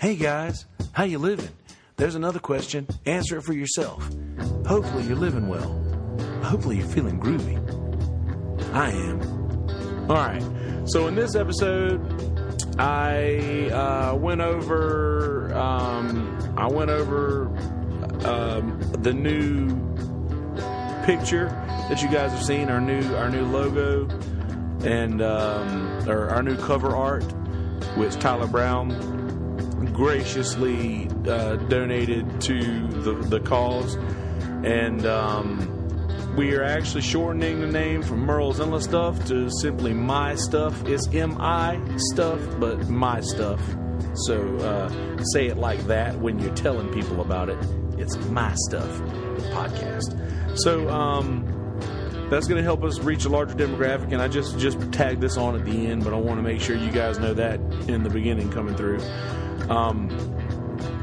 Hey guys, how you living? There's another question. Answer it for yourself. Hopefully you're living well. Hopefully you're feeling groovy. I am. All right. So in this episode, I uh, went over. Um, I went over um, the new picture that you guys have seen. Our new our new logo and um, or our new cover art, which Tyler Brown graciously uh, donated to the, the cause. And um, we are actually shortening the name from Merle's Endless Stuff to simply My Stuff. It's M I stuff, but My Stuff. So uh, say it like that when you're telling people about it. It's My Stuff podcast. So um, that's going to help us reach a larger demographic. And I just just tagged this on at the end, but I want to make sure you guys know that in the beginning coming through um,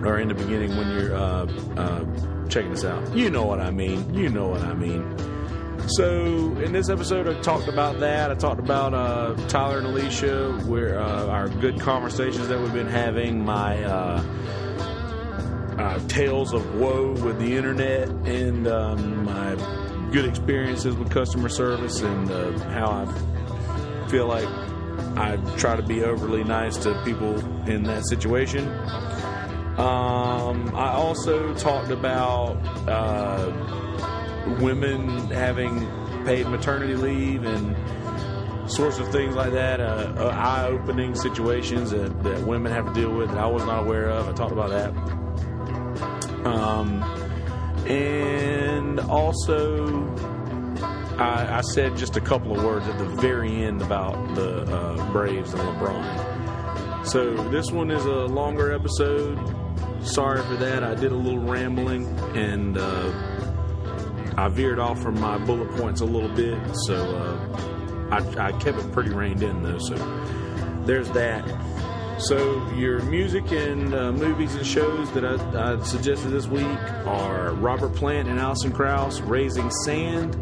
or in the beginning when you're uh, uh, checking this out. You know what I mean. You know what I mean. So in this episode, I talked about that. I talked about uh, Tyler and Alicia, where uh, our good conversations that we've been having, my uh, uh, tales of woe with the internet, and um, my good experiences with customer service, and uh, how I feel like I try to be overly nice to people in that situation. Um, I also talked about uh, women having paid maternity leave and sorts of things like that, uh, uh, eye opening situations that, that, women have to deal with that I was not aware of. I talked about that. Um, and also I, I, said just a couple of words at the very end about the uh, Braves and LeBron. So this one is a longer episode. Sorry for that. I did a little rambling and uh, I veered off from my bullet points a little bit. So uh, I, I kept it pretty reined in though. So there's that. So your music and uh, movies and shows that I, I, suggested this week are Robert Plant and Alison Krauss, Raising Sand,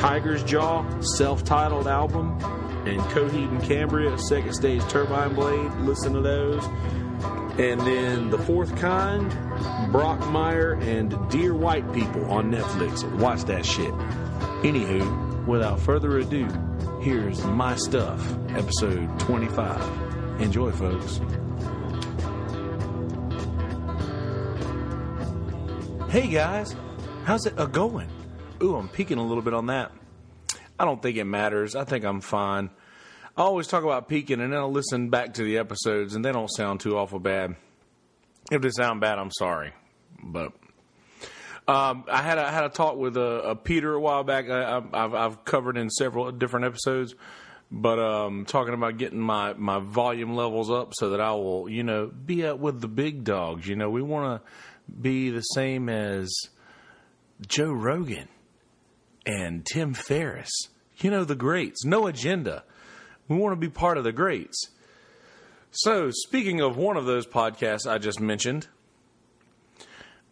Tiger's Jaw self-titled album, and Coheed and Cambria Second Stage Turbine Blade. Listen to those. And then the fourth kind, Brock Brockmire and Dear White People on Netflix. Watch that shit. Anywho, without further ado, here's My Stuff, episode 25. Enjoy, folks. Hey guys, how's it a going? Ooh, I'm peeking a little bit on that. I don't think it matters. I think I'm fine. I always talk about peeking, and then I'll listen back to the episodes, and they don't sound too awful bad. If they sound bad, I'm sorry, but um, I had a, I had a talk with a, a Peter a while back. I, have I've covered in several different episodes, but um, talking about getting my my volume levels up so that I will you know be up with the big dogs. You know, we want to be the same as Joe Rogan and Tim Ferriss. You know, the greats. No agenda. We want to be part of the greats. So, speaking of one of those podcasts I just mentioned,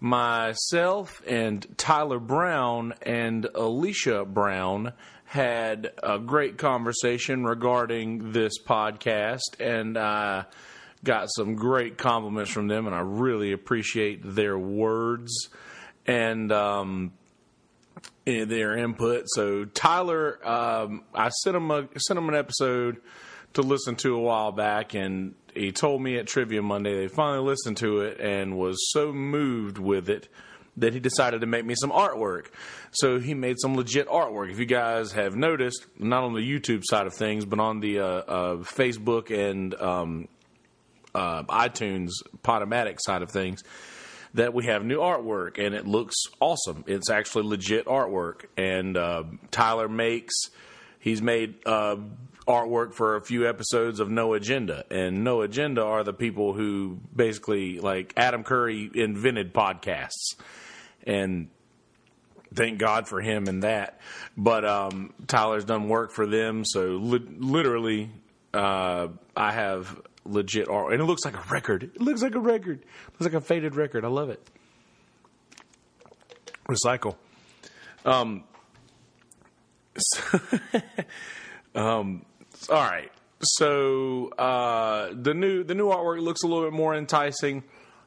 myself and Tyler Brown and Alicia Brown had a great conversation regarding this podcast, and I got some great compliments from them, and I really appreciate their words. And um, their input. So Tyler, um, I sent him a sent him an episode to listen to a while back, and he told me at Trivia Monday they finally listened to it and was so moved with it that he decided to make me some artwork. So he made some legit artwork. If you guys have noticed, not on the YouTube side of things, but on the uh, uh, Facebook and um, uh, iTunes Podomatic side of things that we have new artwork and it looks awesome. It's actually legit artwork. And uh, Tyler makes, he's made uh, artwork for a few episodes of No Agenda. And No Agenda are the people who basically, like, Adam Curry invented podcasts. And thank God for him and that. But um, Tyler's done work for them. So li- literally, uh, I have legit art, and it looks like a record. It looks like a record. It looks like a faded record. I love it. Recycle. Um. So, um. All right. so uh, the new the new artwork looks a little bit more enticing.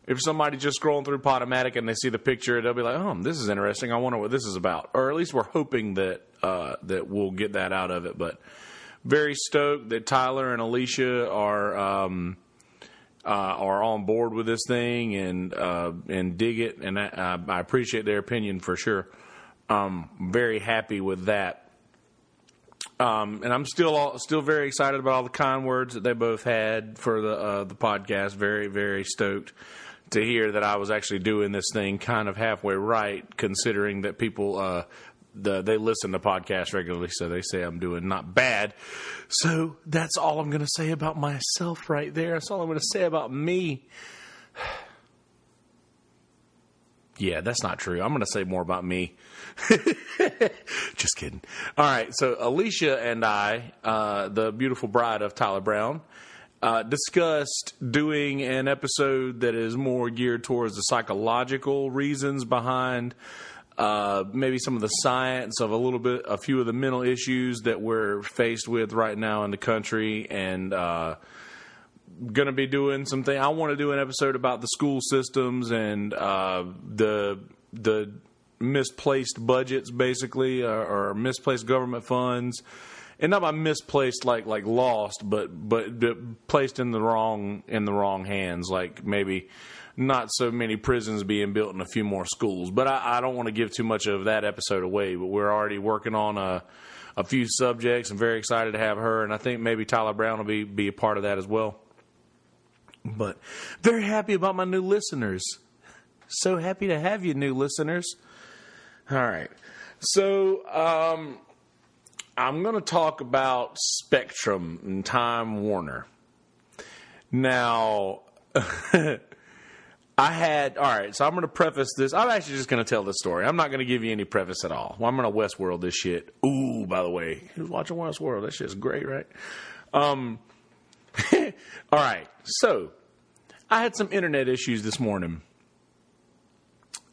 If somebody just scrolling through Podomatic and they see the picture, they'll be like, "Oh, this is interesting. I wonder what this is about." Or at least we're hoping that uh, that we'll get that out of it. But very stoked that Tyler and Alicia are um, uh, are on board with this thing and uh, and dig it, and I, I, appreciate their opinion for sure. Um, very happy with that. Um, and I'm still all, still very excited about all the kind words that they both had for the uh, the podcast. Very very stoked to hear that I was actually doing this thing kind of halfway right, considering that people uh, the, they listen to podcasts regularly, so they say I'm doing not bad. So that's all I'm going to say about myself right there. That's all I'm going to say about me. Yeah, that's not true. I'm going to say more about me. Just kidding. All right, so Alicia and I, uh, the beautiful bride of Tyler Brown, uh, discussed doing an episode that is more geared towards the psychological reasons behind uh, maybe some of the science of a little bit, a few of the mental issues that we're faced with right now in the country, and uh, going to be doing something. I want to do an episode about the school systems and uh, the the misplaced budgets, basically, or, or misplaced government funds and not by misplaced like like lost, but but placed in the wrong in the wrong hands. Like maybe not so many prisons being built and a few more schools. But I, I don't want to give too much of that episode away. But we're already working on a, a few subjects. I'm very excited to have her, and I think maybe Tyler Brown will be be a part of that as well. But very happy about my new listeners. So happy to have you, new listeners. All right. So, um, I'm going to talk about Spectrum and Time Warner. Now, I had all right, so I'm going to preface this. I'm actually just going to tell the story. I'm not going to give you any preface at all. Well, I'm going to Westworld this shit. Ooh, by the way, who's watching Westworld? That shit's great, right? Um, all right, so I had some internet issues this morning.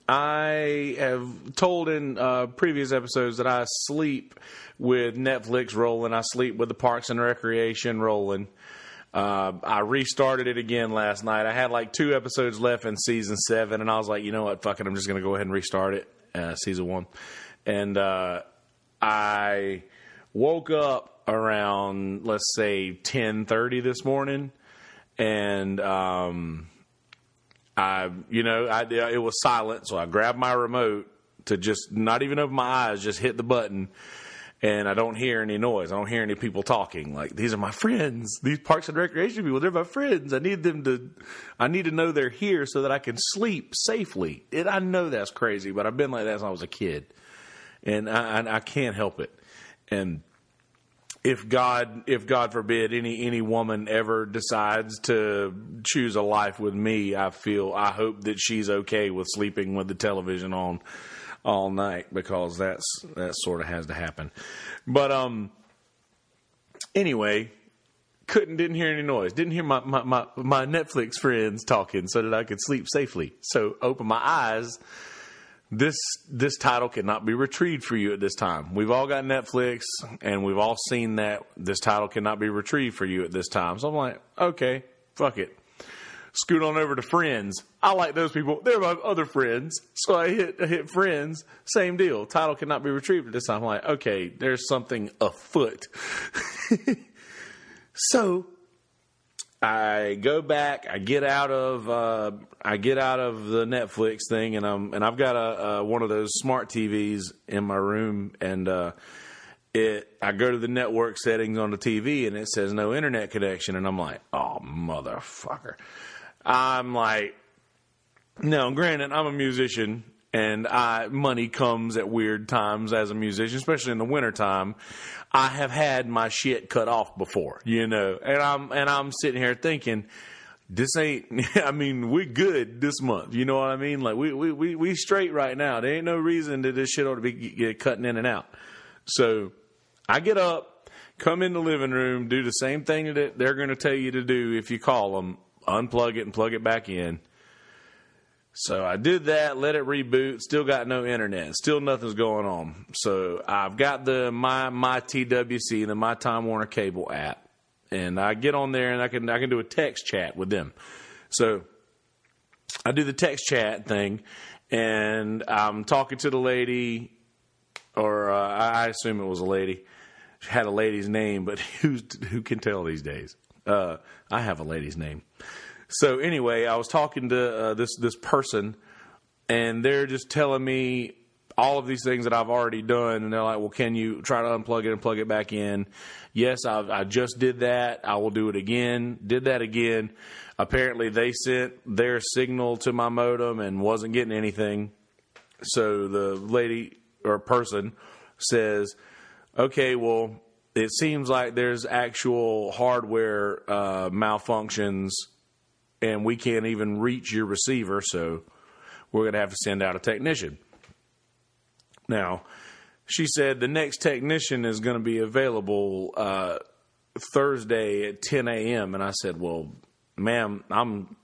I have told in uh, previous episodes that I sleep with Netflix rolling. I sleep with the Parks and Recreation rolling. Uh, I restarted it again last night. I had like two episodes left in season seven, and I was like, you know what, fuck it, I'm just going to go ahead and restart it, uh, season one. And uh, I woke up around let's say 10:30 this morning, and um, I, you know, I it was silent, so I grabbed my remote to just not even open my eyes, just hit the button and I don't hear any noise. I don't hear any people talking. Like these are my friends. These parks and recreation people, they're my friends. I need them to, I need to know they're here so that I can sleep safely. And I know that's crazy, but I've been like that since I was a kid, and I, I, I can't help it. And if God, if God forbid, any any woman ever decides to choose a life with me, I feel, I hope that she's okay with sleeping with the television on all night because that's that sort of has to happen. But um, anyway, couldn't didn't hear any noise. Didn't hear my, my, my, my Netflix friends talking so that I could sleep safely. So open my eyes. This this title cannot be retrieved for you at this time. We've all got Netflix and we've all seen that this title cannot be retrieved for you at this time. So I'm like, okay, fuck it scoot on over to friends. I like those people. They're my other friends. So I hit I hit friends. Same deal. Title cannot be retrieved at this time. I'm like, okay, there's something afoot. so I go back. I get out of uh, I get out of the Netflix thing, and I'm and I've got a, one of those smart TVs in my room, and uh, it I go to the network settings on the TV, and it says no internet connection, and I'm like, oh motherfucker. I'm like, no, granted, I'm a musician and I, money comes at weird times as a musician, especially in the wintertime. I have had my shit cut off before, you know, and I'm, and I'm sitting here thinking, this ain't, I mean, we're good this month. You know what I mean? Like we, we, we, we straight right now. There ain't no reason that this shit ought to be get cutting in and out. So I get up, come in the living room, do the same thing that they're going to tell you to do if you call them unplug it and plug it back in. So I did that, let it reboot, still got no internet, still nothing's going on. So I've got the my my TWC, the My Time Warner Cable app, and I get on there and I can I can do a text chat with them. So I do the text chat thing, and I'm talking to the lady, or uh, I assume it was a lady. She had a lady's name, but who's who can tell these days? Uh, I have a lady's name. So anyway, I was talking to uh, this this person, and they're just telling me all of these things that I've already done, and they're like, "Well, can you try to unplug it and plug it back in?" Yes, I've, I just did that. I will do it again. Did that again. Apparently, they sent their signal to my modem and wasn't getting anything. So the lady or person says, "Okay, well, it seems like there's actual hardware uh, malfunctions, and we can't even reach your receiver. So we're going to have to send out a technician." Now, she said the next technician is going to be available uh, Thursday at 10 a.m. And I said, well, ma'am, I'm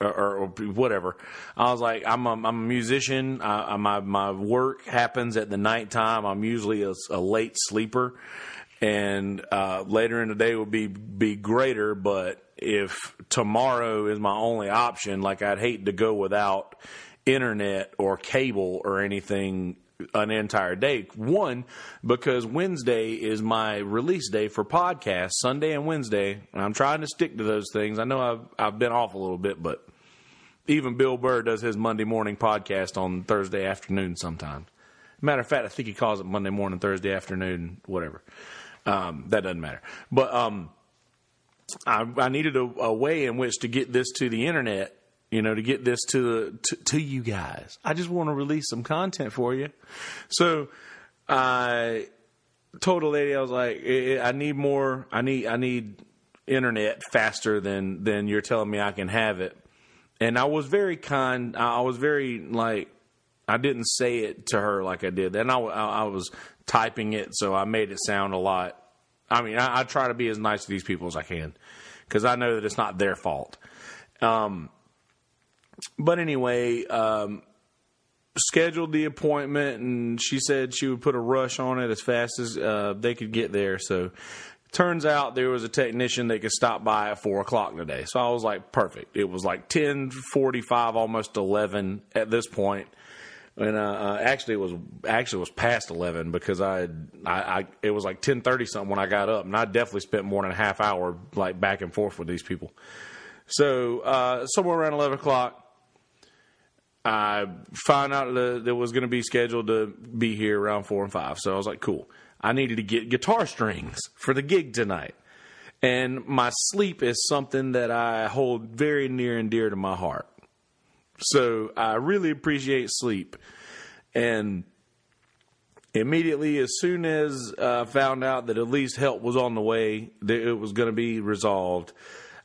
or, or, whatever. I was like, I'm a, I'm a musician. I, my my work happens at the nighttime. I'm usually a, a late sleeper, and uh, later in the day would be be greater. But if tomorrow is my only option, like I'd hate to go without internet or cable or anything an entire day. One, because Wednesday is my release day for podcasts, Sunday and Wednesday. And I'm trying to stick to those things. I know I've I've been off a little bit, but even Bill Burr does his Monday morning podcast on Thursday afternoon sometimes. Matter of fact, I think he calls it Monday morning, Thursday afternoon, whatever. Um, that doesn't matter. But um, I, I needed a, a way in which to get this to the internet you know, to get this to, to, to you guys. I just want to release some content for you. So I told a lady, I was like, I need more. I need I need internet faster than than you're telling me I can have it. And I was very kind. I was very like I didn't say it to her like I did. And I, I was typing it, so I made it sound a lot. I mean, I, I try to be as nice to these people as I can because I know that it's not their fault. Um, but anyway, um, scheduled the appointment, and she said she would put a rush on it as fast as uh, they could get there. So, turns out there was a technician that could stop by at four o'clock today. So I was like, perfect. It was like ten forty-five, almost eleven at this point. And uh, uh, actually, it was actually it was past eleven because I, I, I it was like ten thirty something when I got up, and I definitely spent more than a half hour like back and forth with these people. So uh, somewhere around eleven o'clock, I found out that it was going to be scheduled to be here around four and five. So I was like, cool. I needed to get guitar strings for the gig tonight. And my sleep is something that I hold very near and dear to my heart. So I really appreciate sleep. And immediately, as soon as I found out that at least help was on the way, that it was going to be resolved,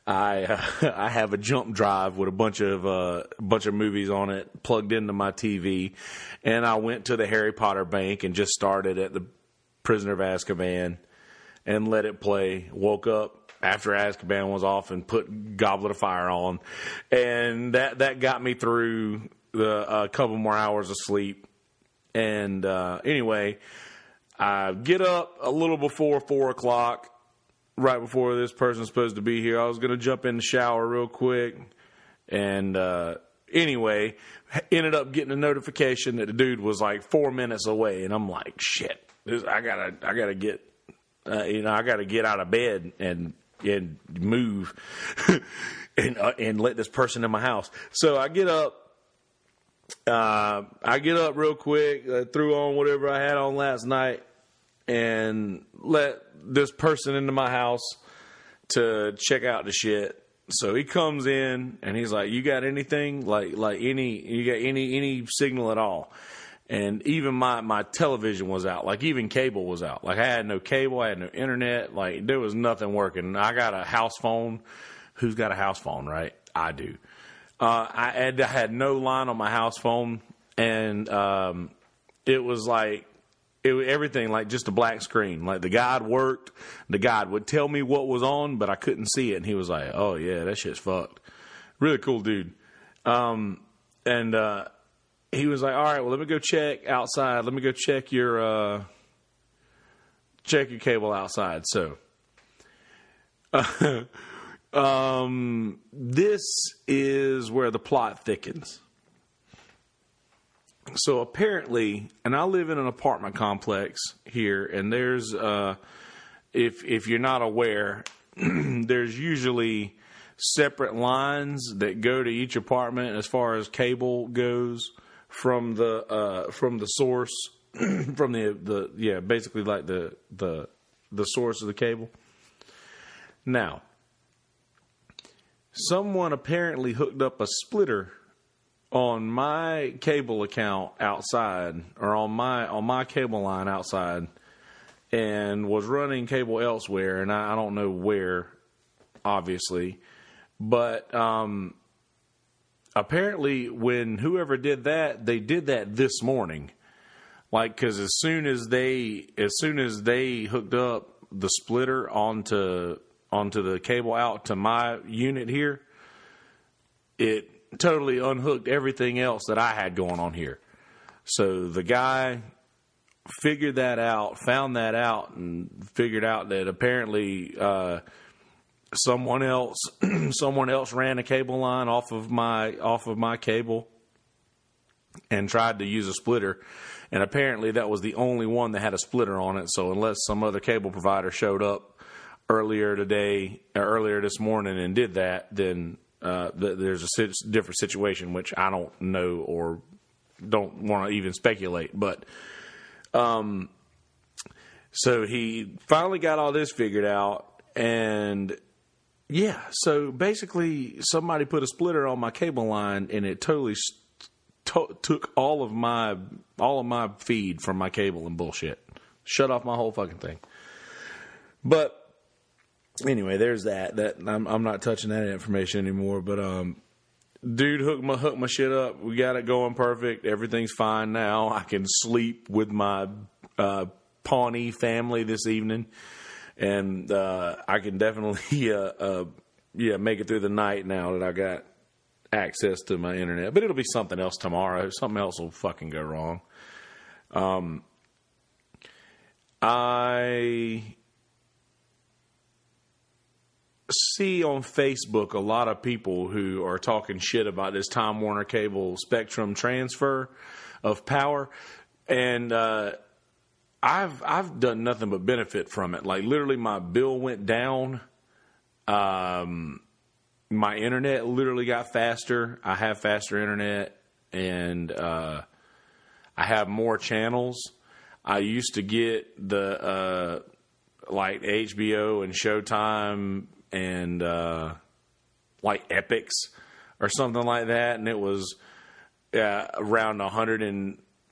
I uh, I have a jump drive with a bunch of uh, bunch of movies on it plugged into my TV, and I went to the Harry Potter bank and just started at the Prisoner of Azkaban, and let it play. Woke up after Azkaban was off and put Goblet of Fire on, and that that got me through the a uh, couple more hours of sleep. And uh, anyway, I get up a little before four o'clock right before this person's supposed to be here. I was to jump in the shower real quick. And uh, anyway, ended up getting a notification that the dude was like four minutes away. And I'm like, shit, this, I got to, I got to get, uh, you know, I got to get out of bed and, and move and, uh, and let this person in my house. So I get up. Uh, I get up real quick, uh, threw on whatever I had on last night, and let this person into my house to check out the shit. So he comes in and he's like, "You got anything like like any you got any any signal at all?" And even my my television was out. Like even cable was out. Like I had no cable, I had no internet. Like there was nothing working. I got a house phone. Who's got a house phone, right? I do. Uh, I had I had no line on my house phone, and um, it was like it, was everything like just a black screen. Like the guide worked, the guide would tell me what was on, but I couldn't see it. And he was like, "Oh yeah, that shit's fucked." Really cool dude. Um, and uh, he was like, "All right, well, let me go check outside. Let me go check your uh, check your cable outside." So um, this is where the plot thickens. So apparently, and I live in an apartment complex here, and there's, uh, if if you're not aware, there's usually separate lines that go to each apartment as far as cable goes from the uh, from the source from the the yeah basically like the the the source of the cable. Now, someone apparently hooked up a splitter on my cable account outside or on my on my cable line outside and was running cable elsewhere and I, I don't know where obviously but um, apparently when whoever did that they did that this morning like because as soon as they as soon as they hooked up the splitter onto onto the cable out to my unit here it totally unhooked everything else that I had going on here. So the guy figured that out, found that out, and figured out that apparently uh, someone else someone else ran a cable line off of my off of my cable and tried to use a splitter. And apparently that was the only one that had a splitter on it. So unless some other cable provider showed up earlier today, or earlier this morning, and did that, then uh, there's a different situation which I don't know or don't want to even speculate. But um, so he finally got all this figured out, and yeah, so basically somebody put a splitter on my cable line, and it totally took all of my all of my feed from my cable and bullshit. Shut off my whole fucking thing. But anyway, there's that. That I'm, I'm not touching that information anymore. But um, dude hooked my hooked my shit up. We got it going perfect. Everything's fine now. I can sleep with my uh, Pawnee family this evening, and uh, I can definitely uh, uh, yeah make it through the night now that I got access to my internet. But it'll be something else tomorrow. Something else will fucking go wrong. Um, I see on Facebook a lot of people who are talking shit about this Time Warner Cable Spectrum transfer of power, and uh, I've I've done nothing but benefit from it. Like literally, my bill went down. Um, my internet literally got faster. I have faster internet, and uh, I have more channels. I used to get the uh, like HBO and Showtime and uh, like Epix or something like that, and it was uh, around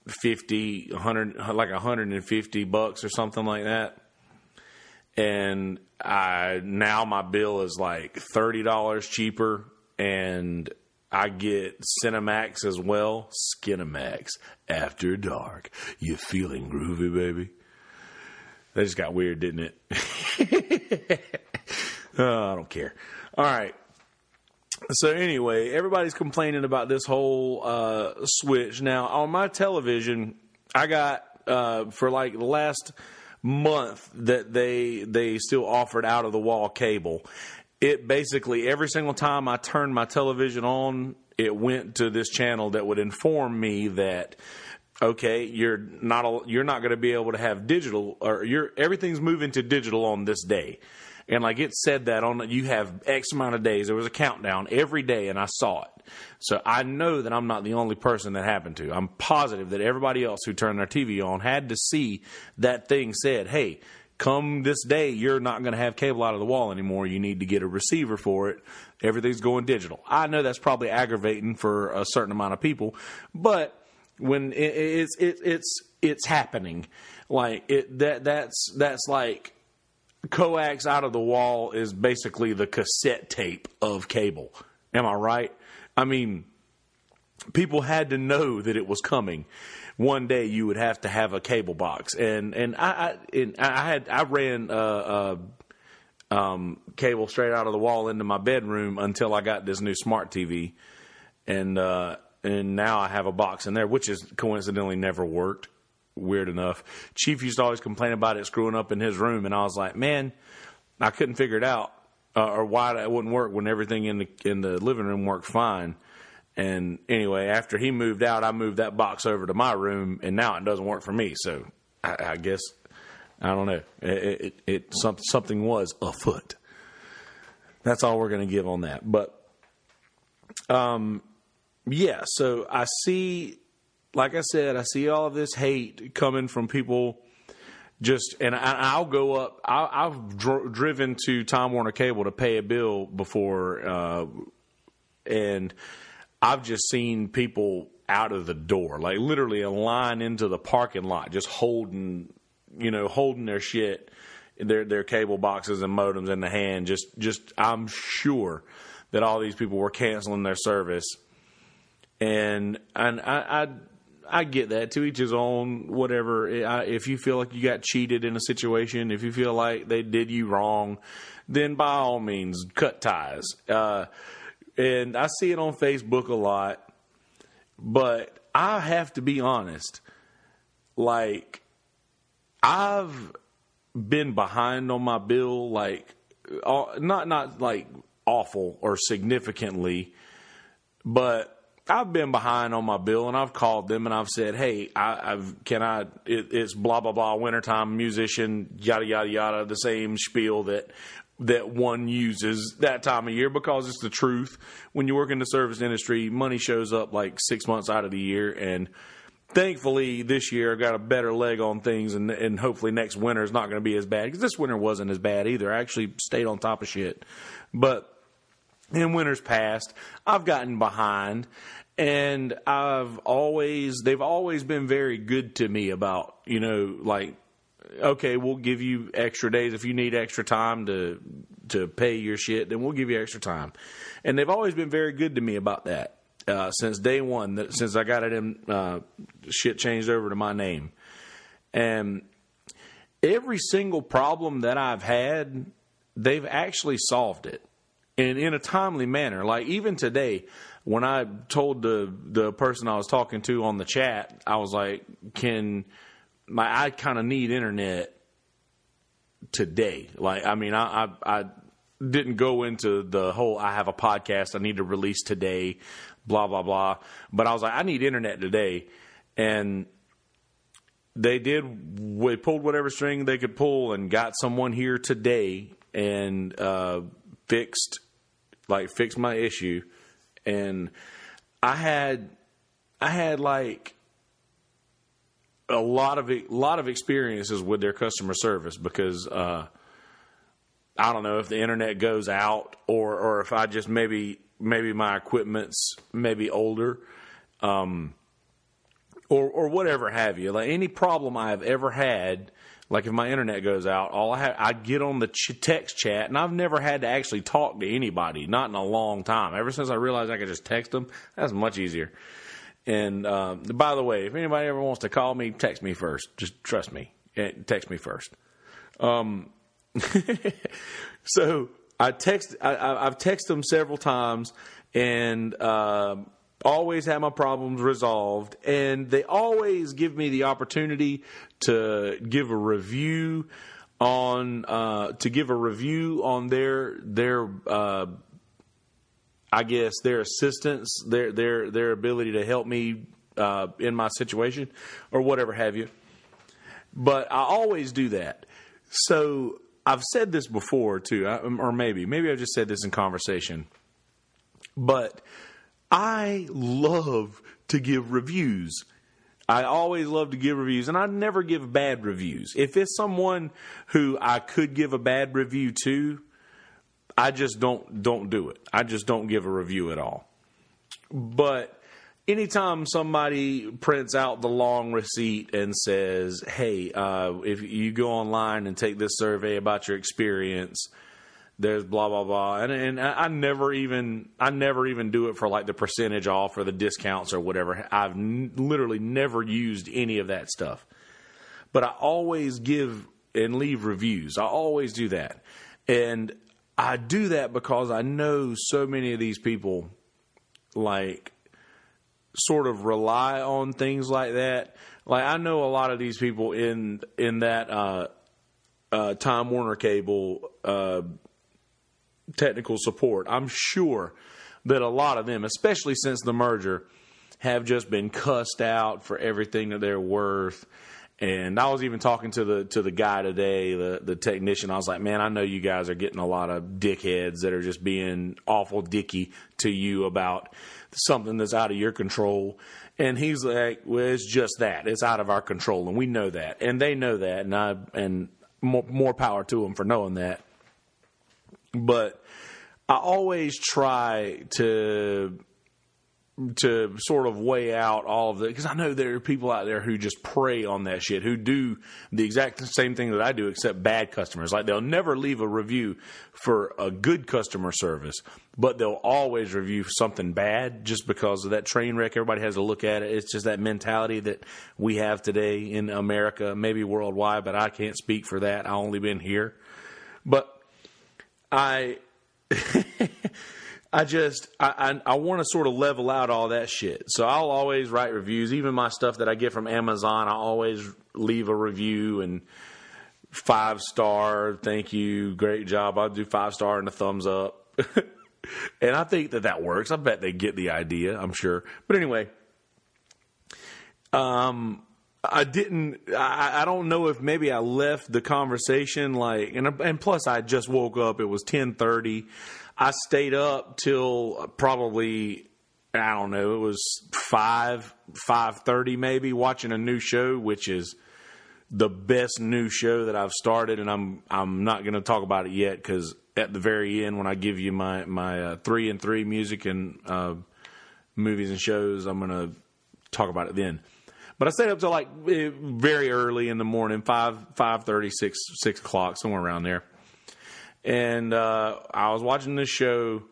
150, 100, like 150 bucks or something like that. And I now my bill is like thirty dollars cheaper, and I get Cinemax as well. Skinemax after dark. You feeling groovy, baby? That just got weird, didn't it? Uh, I don't care. All right. So anyway, everybody's complaining about this whole uh, switch. Now on my television, I got uh, for like the last month that they they still offered out of the wall cable. It basically every single time I turned my television on, it went to this channel that would inform me that okay, you're not you're not going to be able to have digital or you're everything's moving to digital on this day and like it said that on you have X amount of days. There was a countdown every day, and I saw it. So I know that I'm not the only person that happened to. I'm positive that everybody else who turned their TV on had to see that thing said, "Hey." Come this day, you're not going to have cable out of the wall anymore. You need to get a receiver for it. Everything's going digital. I know that's probably aggravating for a certain amount of people, but when it, it's it's it's happening, like it that that's that's like coax out of the wall is basically the cassette tape of cable. Am I right? I mean, people had to know that it was coming. One day you would have to have a cable box, and and I I, and I had I ran uh, uh, um, cable straight out of the wall into my bedroom until I got this new smart TV, and uh, and now I have a box in there, which is coincidentally never worked weird enough. Chief used to always complain about it screwing up in his room, and I was like, man, I couldn't figure it out. uh, or why that wouldn't work when everything in the in the living room worked fine. And anyway, after he moved out, I moved that box over to my room, and now it doesn't work for me. So I, I guess I don't know. It, it, it something something was afoot. That's all we're going to give on that. But um, yeah. So I see, like I said, I see all of this hate coming from people just and I, will go up. I, have dr- driven to Time Warner Cable to pay a bill before, uh, and I've just seen people out of the door, like literally a line into the parking lot, just holding, you know, holding their shit, their their cable boxes and modems in the hand. Just, just I'm sure that all these people were canceling their service, and and I, I get that. To each his own. Whatever. If you feel like you got cheated in a situation, if you feel like they did you wrong, then by all means, cut ties. Uh, and I see it on Facebook a lot, but I have to be honest. Like, I've been behind on my bill, like, not not like awful or significantly, but I've been behind on my bill and I've called them and I've said, hey, I, have can I? It, it's blah blah blah. Wintertime musician, yada yada yada. The same spiel that that one uses that time of year because it's the truth. When you work in the service industry, money shows up like six months out of the year and. Thankfully, this year I got a better leg on things, and, and hopefully next winter is not going to be as bad because this winter wasn't as bad either. I actually stayed on top of shit, but in winters past, I've gotten behind, and I've always they've always been very good to me about you know like okay we'll give you extra days. If you need extra time to to pay your shit then we'll give you extra time. And they've always been very good to me about that uh, since day one since I got it in uh, shit changed over to my name. And every single problem that I've had they've actually solved it and in a timely manner like even today when I told the the person I was talking to on the chat, I was like, "Can my I kind of need internet today?" Like, I mean, I, I I didn't go into the whole I have a podcast I need to release today, blah blah blah. But I was like, I need internet today, and they did. They pulled whatever string they could pull and got someone here today and uh, fixed like fix my issue and I had I had like a lot of a lot of experiences with their customer service because uh, I don't know if the internet goes out or or if I just maybe maybe my equipment's maybe older. Um, or or whatever have you. Like any problem I have ever had, like if my internet goes out, all I have, I get on the ch- text chat, and I've never had to actually talk to anybody, not in a long time. Ever since I realized I could just text them, that's much easier. And uh, by the way, if anybody ever wants to call me, text me first. Just trust me. Eh, text me first. Um, so I text. I, have texted them several times, and. Uh, always have my problems resolved, and they always give me the opportunity to give a review on uh, to give a review on their their uh, I guess their assistance, their their their ability to help me uh, in my situation or whatever have you. But I always do that. So I've said this before too, or maybe maybe I've just said this in conversation, but I love to give reviews. I always love to give reviews, and I never give bad reviews. If it's someone who I could give a bad review to, I just don't don't do it. I just don't give a review at all. But anytime somebody prints out the long receipt and says, "Hey, uh, if you go online and take this survey about your experience," there's blah blah blah and and I never even I never even do it for like the percentage off or the discounts or whatever. I've n- literally never used any of that stuff. But I always give and leave reviews. I always do that. And I do that because I know so many of these people like sort of rely on things like that. Like I know a lot of these people in in that uh, uh, Time Warner Cable uh, technical support. I'm sure that a lot of them, especially since the merger, have just been cussed out for everything that they're worth. And I was even talking to the to the guy today, the the technician. I was like, "Man, I know you guys are getting a lot of dickheads that are just being awful dicky to you about something that's out of your control." And he's like, "Well, it's just that. It's out of our control, and we know that, and they know that, and I and more, more power to them for knowing that." But I always try to to sort of weigh out all of it because I know there are people out there who just prey on that shit who do the exact same thing that I do except bad customers. Like they'll never leave a review for a good customer service but they'll always review something bad just because of that train wreck. Everybody has to look at it. It's just that mentality that we have today in America maybe worldwide but I can't speak for that. I only been here. But I I just I I, I want to sort of level out all that shit. So I'll always write reviews, even my stuff that I get from Amazon. I always leave a review and five star, thank you, great job. I'll do five star and a thumbs up. and I think that that works. I bet they get the idea. I'm sure. But anyway, um, I didn't. I, I don't know if maybe I left the conversation like, and and plus I just woke up. It was ten thirty. I stayed up till probably I don't know. It was five five thirty maybe watching a new show, which is the best new show that I've started, and I'm I'm not going to talk about it yet because at the very end when I give you my my uh, three and three music and uh, movies and shows, I'm going to talk about it then. But I stayed up till like eh, very early in the morning, five five thirty, six six o'clock, somewhere around there and uh, I was watching this show.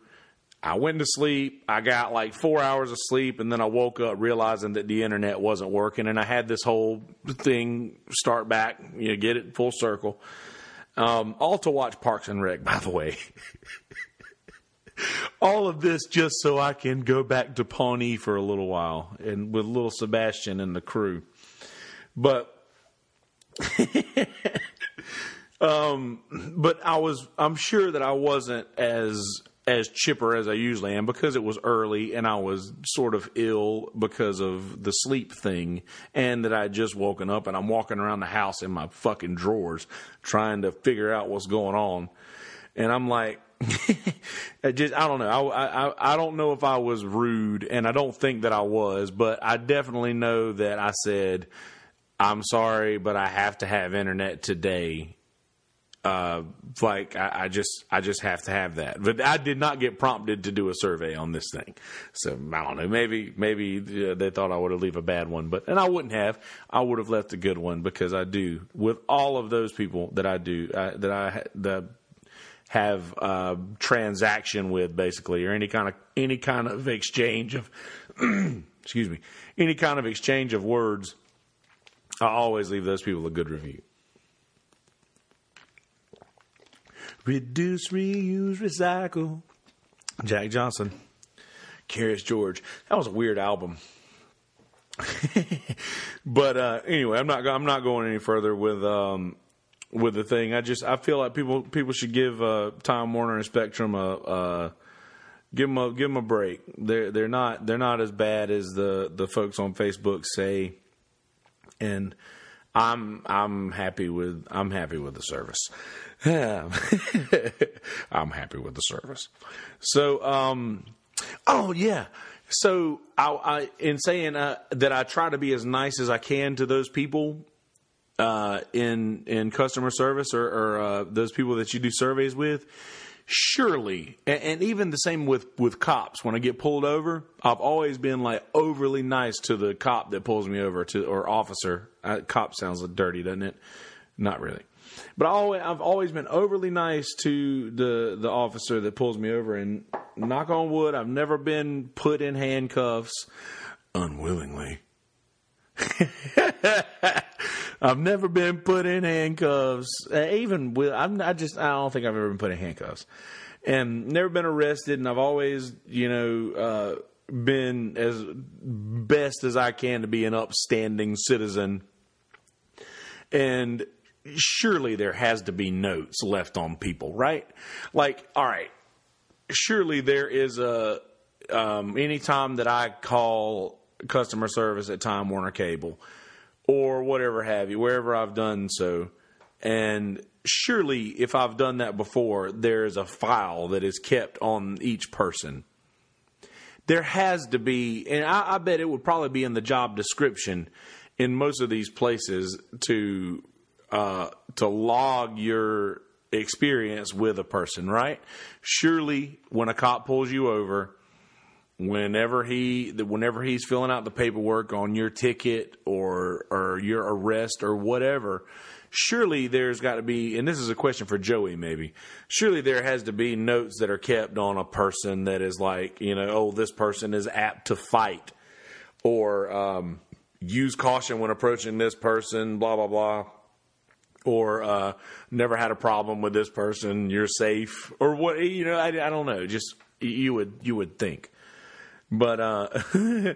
I went to sleep. I got like four hours of sleep, and then I woke up realizing that the internet wasn't working, and I had this whole thing start back, you know, get it full circle. Um, all to watch Parks and Rec, by the way. all of this just so I can go back to Pawnee for a little while, and with little Sebastian and the crew. But Um, but I was, I'm sure that I wasn't as as chipper as I usually am because it was early and I was sort of ill because of the sleep thing and that I had just woken up and I'm walking around the house in my fucking drawers trying to figure out what's going on. And I'm like, just I don't know. I, I I don't know if I was rude and I don't think that I was, but I definitely know that I said I'm sorry, but I have to have internet today uh, like I, I, just I just have to have that. But I did not get prompted to do a survey on this thing, so I don't know. Maybe maybe uh, they thought I would have leave a bad one, but and I wouldn't have. I would have left a good one because I do with all of those people that I do uh, that I that have uh, transaction with basically or any kind of any kind of exchange of excuse me any kind of exchange of words. I always leave those people a good review. Reduce, reuse, recycle. Jack Johnson. Curious George. That was a weird album. but uh, anyway, I'm not I'm not going any further with um, with the thing. I just I feel like people people should give uh, Time Warner and Spectrum a uh, give them a give them a break. They're they're not they're not as bad as the the folks on Facebook say, and I'm I'm happy with I'm happy with the service. I'm happy with the service. So, um, oh yeah. So I, I in saying uh, that I try to be as nice as I can to those people uh, in in customer service or, or uh, those people that you do surveys with. Surely, and, and, even the same with with cops. When I get pulled over, I've always been like overly nice to the cop that pulls me over to or officer. Uh, cop sounds dirty, doesn't it? Not really. But I I've always been overly nice to the the officer that pulls me over, and knock on wood, I've never been put in handcuffs unwillingly. I've never been put in handcuffs. Uh, even with, I'm, I just, I don't think I've ever been put in handcuffs, and never been arrested. And I've always, you know, uh, been as best as I can to be an upstanding citizen. And surely there has to be notes left on people, right? Like, all right, surely there is a um, anytime that I call customer service at Time Warner Cable or whatever have you, wherever I've done so, and surely if I've done that before, there is a file that is kept on each person. There has to be, and I, I bet it would probably be in the job description in most of these places to uh, to log your experience with a person, right? Surely, when a cop pulls you over, whenever he whenever he's filling out the paperwork on your ticket or or your arrest or whatever, surely there's got to be, and this is a question for Joey maybe. Surely there has to be notes that are kept on a person that is like, you know, oh, this person is apt to fight, or um, use caution when approaching this person, blah blah blah or uh, never had a problem with this person, you're safe, or what? You know, I, I don't know. Just you would you would think, but uh,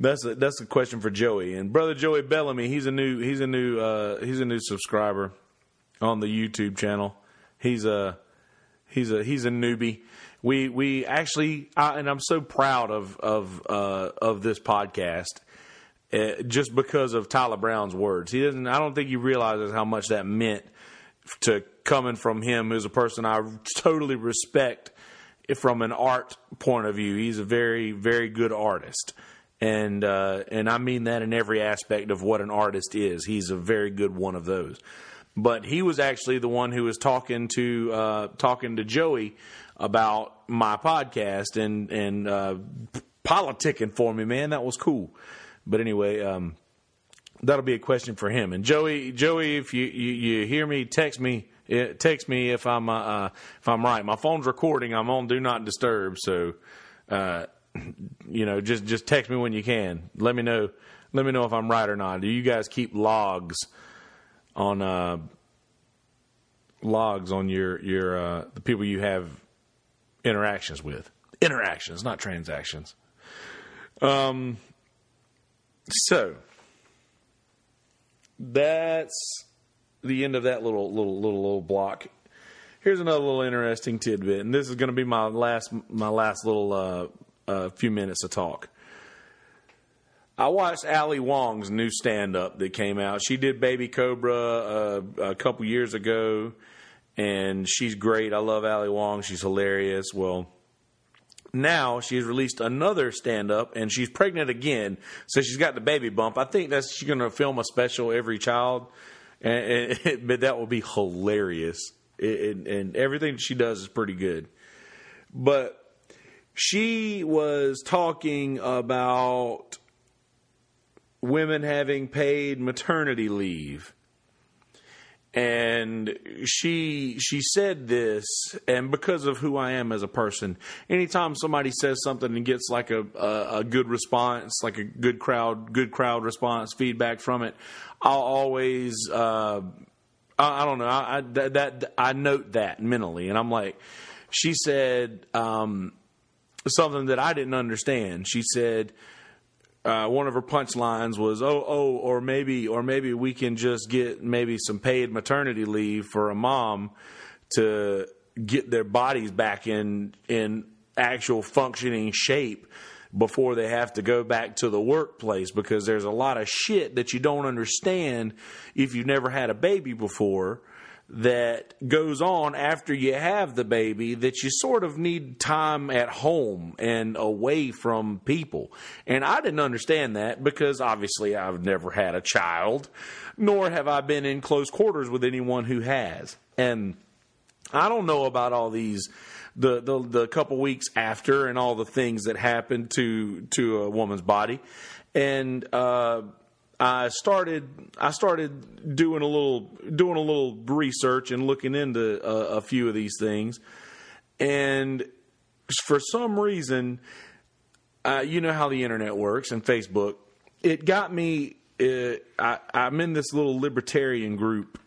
that's a, that's a question for Joey and brother Joey Bellamy. He's a new he's a new uh, he's a new subscriber on the YouTube channel. He's a he's a he's a newbie. We we actually, I, and I'm so proud of of uh, of this podcast uh, just because of Tyler Brown's words. He doesn't. I don't think he realizes how much that meant to coming from him, who's a person I totally respect from an art point of view. He's a very, very good artist, and uh, and I mean that in every aspect of what an artist is. He's a very good one of those. But he was actually the one who was talking to uh, talking to Joey about my podcast and and uh, politicking for me, man. That was cool. But anyway, um, that'll be a question for him. And Joey, Joey, if you, you, you hear me, text me. Eh, text me if I'm uh, uh, if I'm right. My phone's recording. I'm on do not disturb. So, uh, you know, just just text me when you can. Let me know. Let me know if I'm right or not. Do you guys keep logs on uh, logs on your your uh, the people you have interactions with? Interactions, not transactions. Um, so that's the end of that little little little little block. Here's another little interesting tidbit, and this is going to be my last my last little uh, uh, few minutes of talk. I watched Ali Wong's new stand up that came out. She did Baby Cobra uh, a couple years ago, and she's great. I love Ali Wong. She's hilarious. Well, now she's released another stand up and she's pregnant again. So she's got the baby bump. I think that she's going to film a special every child. And, and but that will be hilarious. And, and everything she does is pretty good. But she was talking about women having paid maternity leave and she she said this and because of who I am as a person anytime somebody says something and gets like a a, a good response like a good crowd good crowd response feedback from it I'll always uh, I, I, don't know. I, I that, that, I note that mentally and I'm like she said um, something that I didn't understand. She said uh, one of her punchlines was, "Oh, oh, or maybe, or maybe we can just get maybe some paid maternity leave for a mom to get their bodies back in in actual functioning shape before they have to go back to the workplace because there's a lot of shit that you don't understand if you've never had a baby before that goes on after you have the baby that you sort of need time at home and away from people. And I didn't understand that because obviously I've never had a child, nor have I been in close quarters with anyone who has. And I don't know about all these the the, the couple weeks after and all the things that happened to to a woman's body. And uh I started I started doing a little doing a little research and looking into a, a few of these things, and for some reason, uh, you know how the internet works and Facebook. It got me. Uh, I, I'm in this little libertarian group,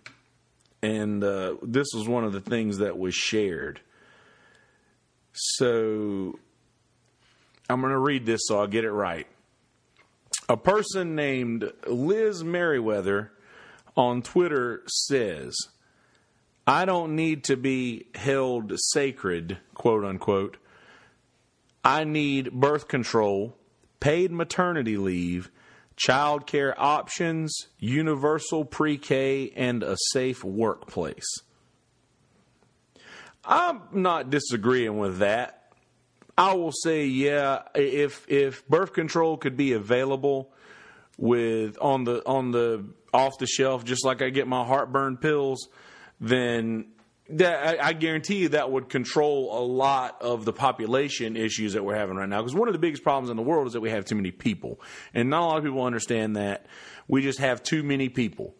and uh, this was one of the things that was shared. So I'm going to read this so I'll get it right a person named Liz Meriwether on Twitter says, I don't need to be held sacred, quote unquote. I need birth control, paid maternity leave, child care options, universal pre K, and a safe workplace. I'm not disagreeing with that. I will say, yeah, if if birth control could be available with on the on the off the shelf, just like I get my heartburn pills, then that I, I guarantee you that would control a lot of the population issues that we're having right now. Because one of the biggest problems in the world is that we have too many people, and not a lot of people understand that we just have too many people,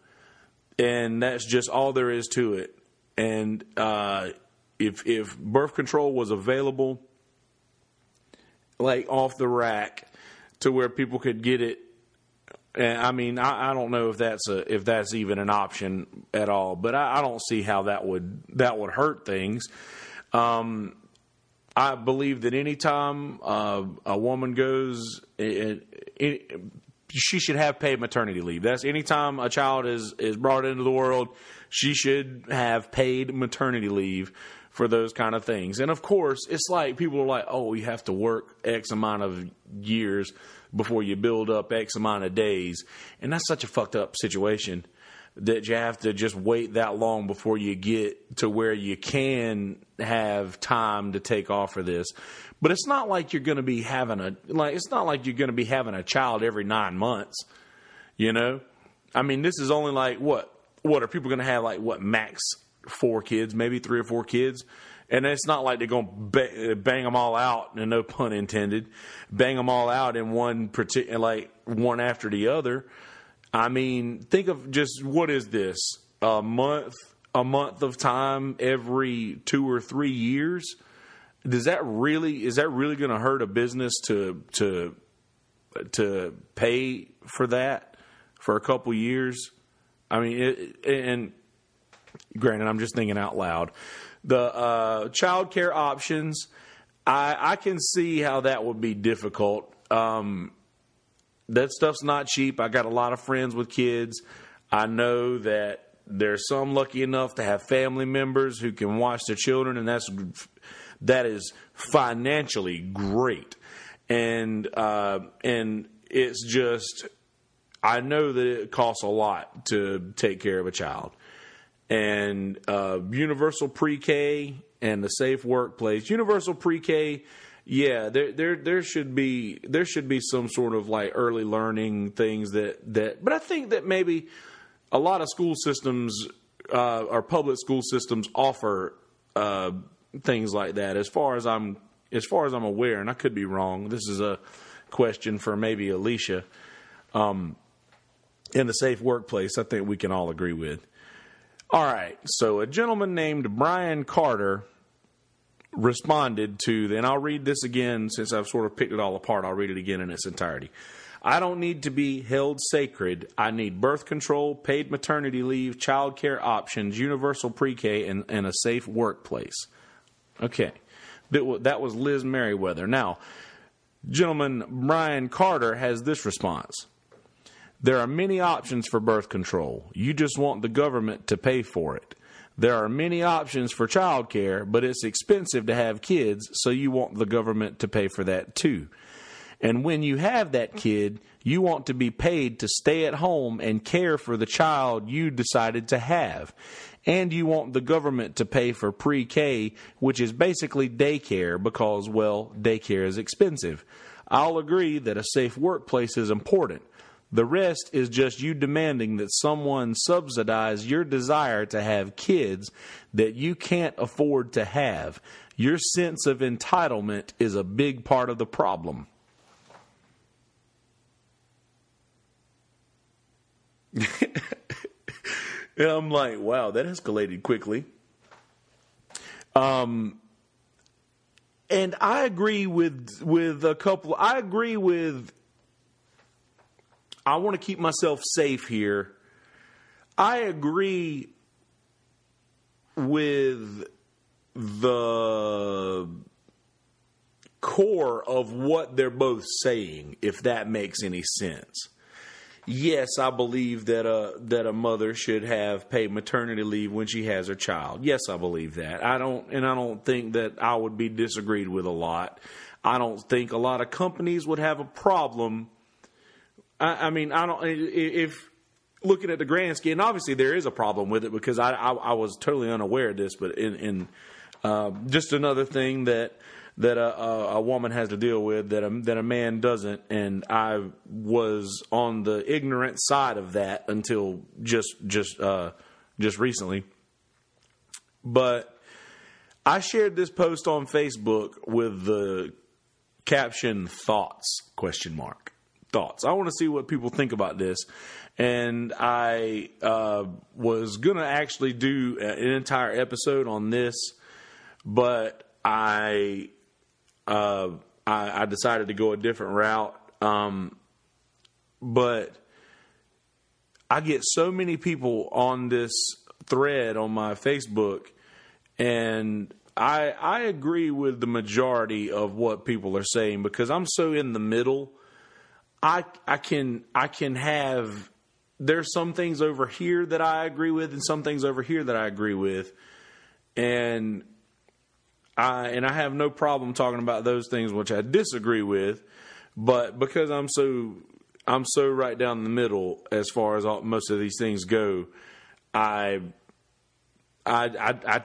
and that's just all there is to it. And uh, if if birth control was available, like off the rack, to where people could get it. And I mean, I, I don't know if that's a if that's even an option at all, but I, I don't see how that would that would hurt things. Um, I believe that anytime uh, a woman goes, it, it, she should have paid maternity leave. That's anytime a child is is brought into the world, she should have paid maternity leave for those kind of things. And of course, it's like people are like, oh, you have to work X amount of years before you build up X amount of days. And that's such a fucked up situation that you have to just wait that long before you get to where you can have time to take off for this. But it's not like you're going to be having a like it's not like you're going to be having a child every 9 months. You know? I mean, this is only like what what are people going to have like what max four kids, maybe three or four kids. And it's not like they're going to bang them all out, and no pun intended, bang them all out in one particular, like one after the other. I mean, think of just what is this? A month, a month of time every two or three years. Does that really is that really going to hurt a business to to to pay for that for a couple years? I mean, it, and Granted, I'm just thinking out loud. The uh, child care options, I, I can see how that would be difficult. Um, that stuff's not cheap. I got a lot of friends with kids. I know that there's some lucky enough to have family members who can watch their children, and that's that is financially great. And uh, and it's just I know that it costs a lot to take care of a child and uh, universal pre-K and the safe workplace. Universal pre-K, yeah, there there there should be there should be some sort of like early learning things that that. But I think that maybe a lot of school systems uh, or public school systems offer uh, things like that. As far as I'm as far as I'm aware, and I could be wrong. This is a question for maybe Alicia. Um, in the safe workplace, I think we can all agree with. All right. So a gentleman named Brian Carter responded to, and I'll read this again since I've sort of picked it all apart. I'll read it again in its entirety. I don't need to be held sacred. I need birth control, paid maternity leave, child care options, universal pre K, and, and, a safe workplace. Okay. That was Liz Meriwether. Now, gentleman Brian Carter has this response there are many options for birth control. You just want the government to pay for it. There are many options for child care, but it's expensive to have kids, so you want the government to pay for that too. And when you have that kid, you want to be paid to stay at home and care for the child you decided to have. And you want the government to pay for pre K, which is basically daycare because, well, daycare is expensive. I'll agree that a safe workplace is important, the rest is just you demanding that someone subsidize your desire to have kids that you can't afford to have. Your sense of entitlement is a big part of the problem. and I'm like, wow, that escalated quickly. Um, and I agree with with a couple. I agree with I want to keep myself safe here. I agree with the core of what they're both saying, if that makes any sense. yes, I believe that a that a mother should have paid maternity leave when she has her child. Yes, I believe that. I don't, and I don't think that I would be disagreed with a lot. I don't think a lot of companies would have a problem. I, I mean, I don't if looking at the grand scheme. Obviously, there is a problem with it because I I, I was totally unaware of this, but in in uh, just another thing that that a, a, woman has to deal with that a, that a man doesn't, and I was on the ignorant side of that until just just uh, just recently. But I shared this post on Facebook with the caption "thoughts?" question mark thoughts. I want to see what people think about this, and I uh, was gonna actually do an entire episode on this, but I uh, I, I, decided to go a different route. Um, but I get so many people on this thread on my Facebook, and I I agree with the majority of what people are saying because I'm so in the middle. I I can I can have there's some things over here that I agree with and some things over here that I agree with. And I and I have no problem talking about those things which I disagree with, but because I'm so I'm so right down the middle as far as all, most of these things go, I, I I I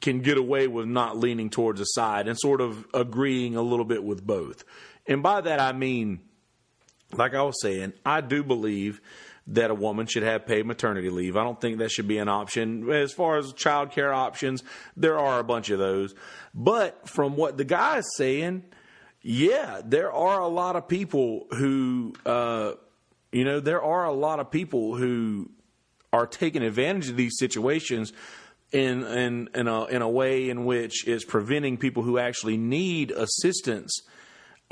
can get away with not leaning towards a side and sort of agreeing a little bit with both. And by that I mean, like I was saying, I do believe that a woman should have paid maternity leave. I don't think that should be an option. As far as child care options, there are a bunch of those. But from what the guy is saying, yeah, there are a lot of people who, uh, you know, there are a lot of people who are taking advantage of these situations in in in a in a way in which is preventing people who actually need assistance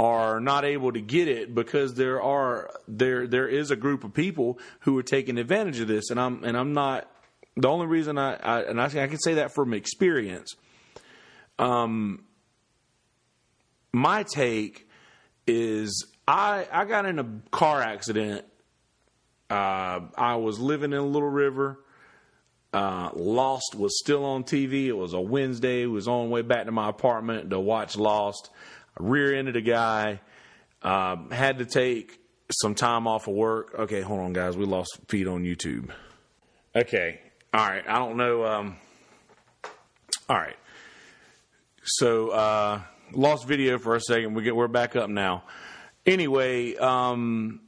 are not able to get it because there are there there is a group of people who are taking advantage of this, and I'm and I'm not the only reason I, I and I, I can say that from experience. Um, my take is I I got in a car accident. Uh, I was living in Little River. Uh, Lost was still on TV. It was a Wednesday. It was on way back to my apartment to watch Lost rear ended a guy, um, had to take some time off of work. Okay, hold on, guys. We lost feed on YouTube. Okay. All right. I don't know. Um, all right. So, uh, lost video for a second. We get, we're back up now. Anyway, um,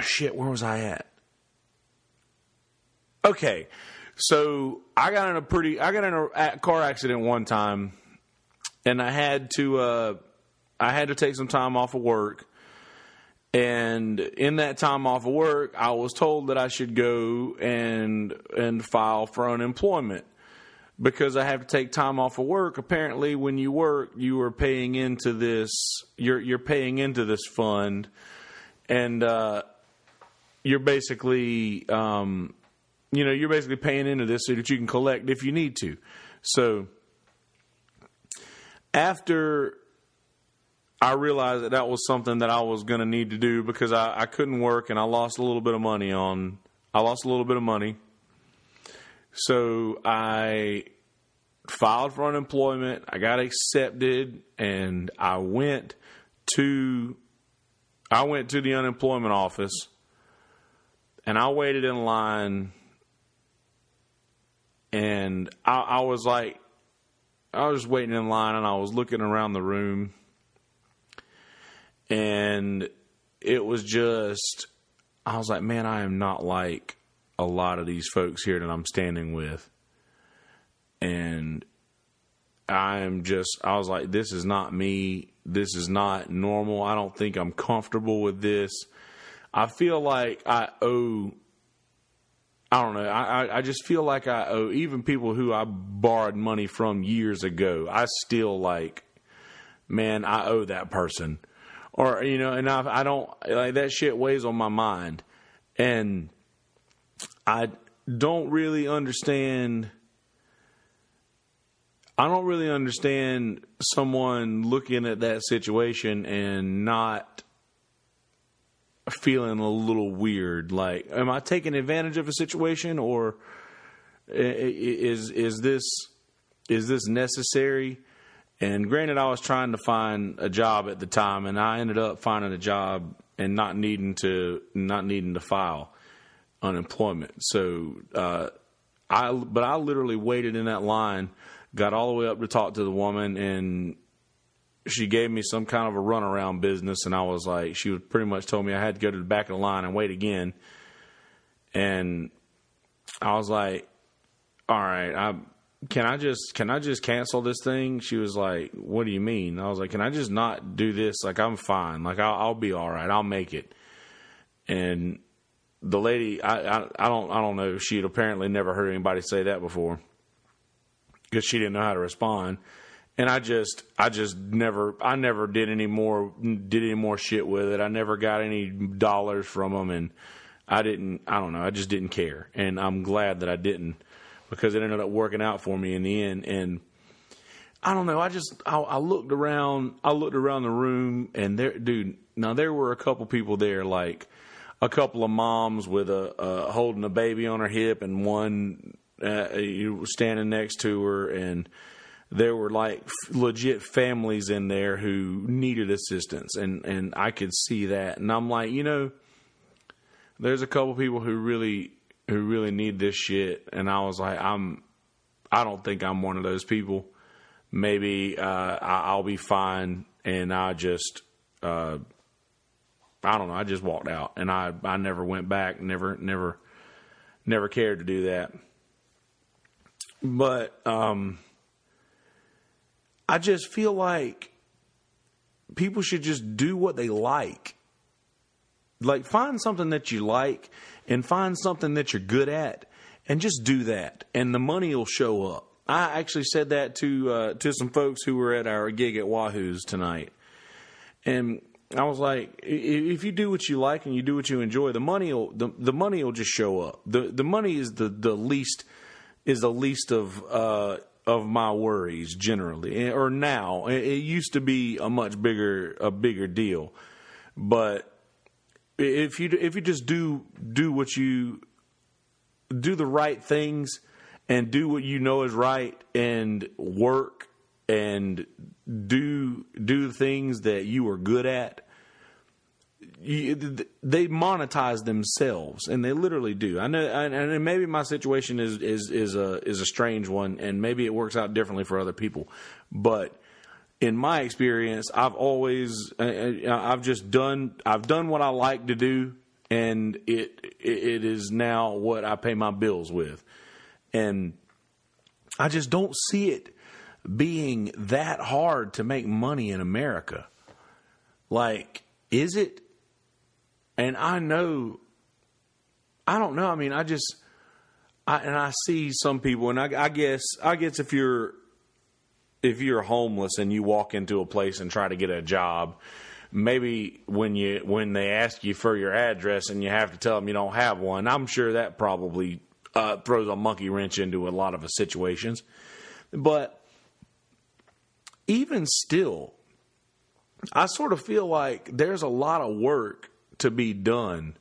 shit, where was I at? Okay. So I got in a pretty, I got in a car accident one time and I had to uh, I had to take some time off of work. And in that time off of work, I was told that I should go and and file for unemployment because I have to take time off of work. Apparently, when you work, you are paying into this. You're you're paying into this fund, and uh, you're basically, um, you know, you're basically paying into this so that you can collect if you need to. So after I realized that that was something that I was going to need to do because I, I couldn't work and I lost a little bit of money on. I lost a little bit of money. So I filed for unemployment. I got accepted and I went to I went to the unemployment office and I waited in line and I, I was like I was waiting in line and I was looking around the room and it was just I was like, man, I am not like a lot of these folks here that I'm standing with. And I am just I was like, this is not me. This is not normal. I don't think I'm comfortable with this. I feel like I owe I don't know. I, I just feel like I owe even people who I borrowed money from years ago. I still like, man, I owe that person, or you know, and I I don't like that shit weighs on my mind, and I don't really understand. I don't really understand someone looking at that situation and not feeling a little weird. Like, am I taking advantage of a situation, or is is this is this necessary? And granted, I was trying to find a job at the time, and I ended up finding a job and not needing to not needing to file unemployment. So, uh, I but I literally waited in that line, got all the way up to talk to the woman, and she gave me some kind of a runaround business, and I was like, she was pretty much told me I had to go to the back of the line and wait again, and I was like, all right, I can I just can I just cancel this thing? She was like, "What do you mean?" I was like, "Can I just not do this? Like I'm fine. Like I'll, I'll be all right. I'll make it." And the lady, I, I I don't I don't know. She had apparently never heard anybody say that before because she didn't know how to respond. And I just I just never I never did any more did any more shit with it. I never got any dollars from them, and I didn't I don't know. I just didn't care, and I'm glad that I didn't because it ended up working out for me in the end. And I don't know. I just I, I looked around. I looked around the room, and there, dude. Now there were a couple people there, like a couple of moms with a uh, holding a baby on her hip, and one uh, standing next to her, and there were like legit families in there who needed assistance, and and I could see that, and I'm like, you know, there's a couple people who really who really need this shit. And I was like, I'm, I don't think I'm one of those people. Maybe uh, I, will be fine. And I just, uh, I don't know. I just walked out, and I I never went back. Never never never cared to do that. But um, I just feel like people should just do what they like. Like find something that you like and find something that you're good at and just do that and the money will show up. I actually said that to uh, to some folks who were at our gig at Wahoo's tonight. And I was like, if you do what you like and you do what you enjoy, the money will the, the money will just show up. the The money is the, the least is the least of uh, of my worries generally, or now. It used to be a much bigger a bigger deal, but if you if you just do do what you do the right things and do what you know is right and work and do do the things that you are good at they monetize themselves and they literally do i know and maybe my situation is is is a is a strange one and maybe it works out differently for other people but in my experience, I've always uh, uh, I've just done I've done what I like to do, and it it is now what I pay my bills with, and I just don't see it being that hard to make money in America. Like, is it? And I know, I don't know. I mean, I just, I and I see some people, and I, I guess I guess if you're if you're homeless and you walk into a place and try to get a job, maybe when you when they ask you for your address and you have to tell them you don't have one, I'm sure that probably uh, throws a monkey wrench into a lot of situations. But even still, I sort of feel like there's a lot of work to be done.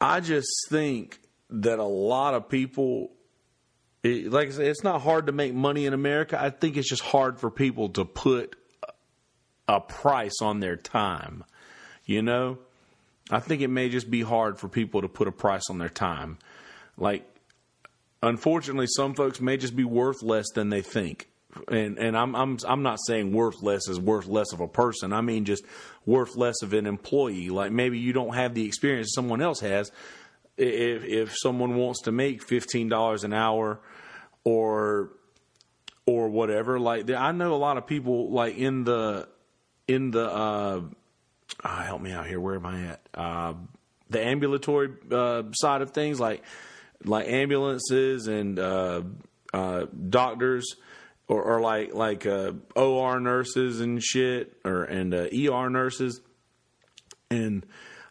I just think that a lot of people it, like I said, it's not hard to make money in America. I think it's just hard for people to put a price on their time. You know, I think it may just be hard for people to put a price on their time. Like, unfortunately, some folks may just be worth less than they think. And and I'm I'm I'm not saying worth less is worth less of a person. I mean just worth less of an employee. Like maybe you don't have the experience someone else has, if if someone wants to make fifteen dollars an hour or or whatever, like I know a lot of people like in the in the uh, oh, help me out here. Where am I at? Uh, the ambulatory uh, side of things, like like ambulances and uh, uh, doctors, or, or, like like uh, OR nurses and shit, or and ER nurses. And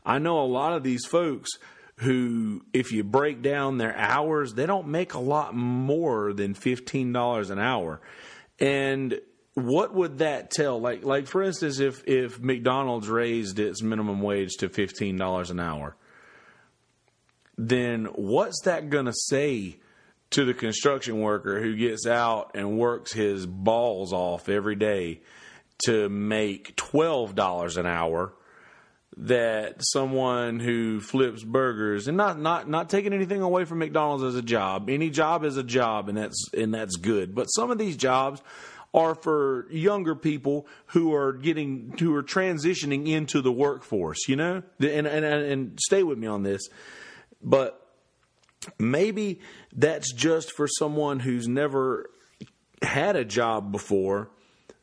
I know a lot of these folks who, if you break down their hours, they don't make a lot more than $15 an hour. And what would that tell? Like, like for instance, if if McDonald's raised its minimum wage to fifteen dollars an hour, then what's that to say to the construction worker who gets out and works his balls off every day to make twelve dollars an hour? That someone who flips burgers and not not not taking anything away from McDonald's as a job. Any job is a job, and that's and that's good. But some of these jobs are for younger people who are getting who are transitioning into the workforce. You know, and and and stay with me on this, but maybe that's just for someone who's never had a job before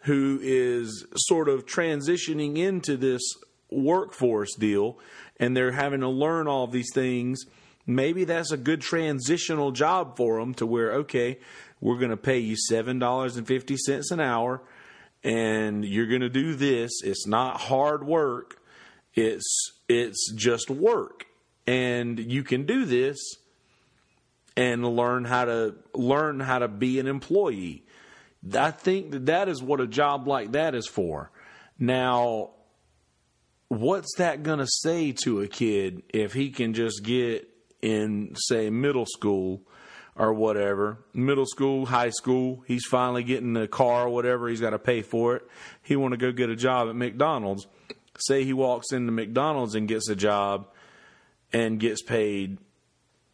who is sort of transitioning into this workforce deal and they're having to learn all these things maybe that's a good transitional job for them to where okay we're going to pay you $7.50 an hour and you're going to do this. It's not hard work. It's it's just work. And you can do this and learn how to learn how to be an employee. I think that that is what a job like that is for. Now, what's that going to say to a kid if he can just get in say middle school or whatever, middle school, high school, he's finally getting a car or whatever, he's got to pay for it. He want to go get a job at McDonald's. Say he walks into McDonald's and gets a job and gets paid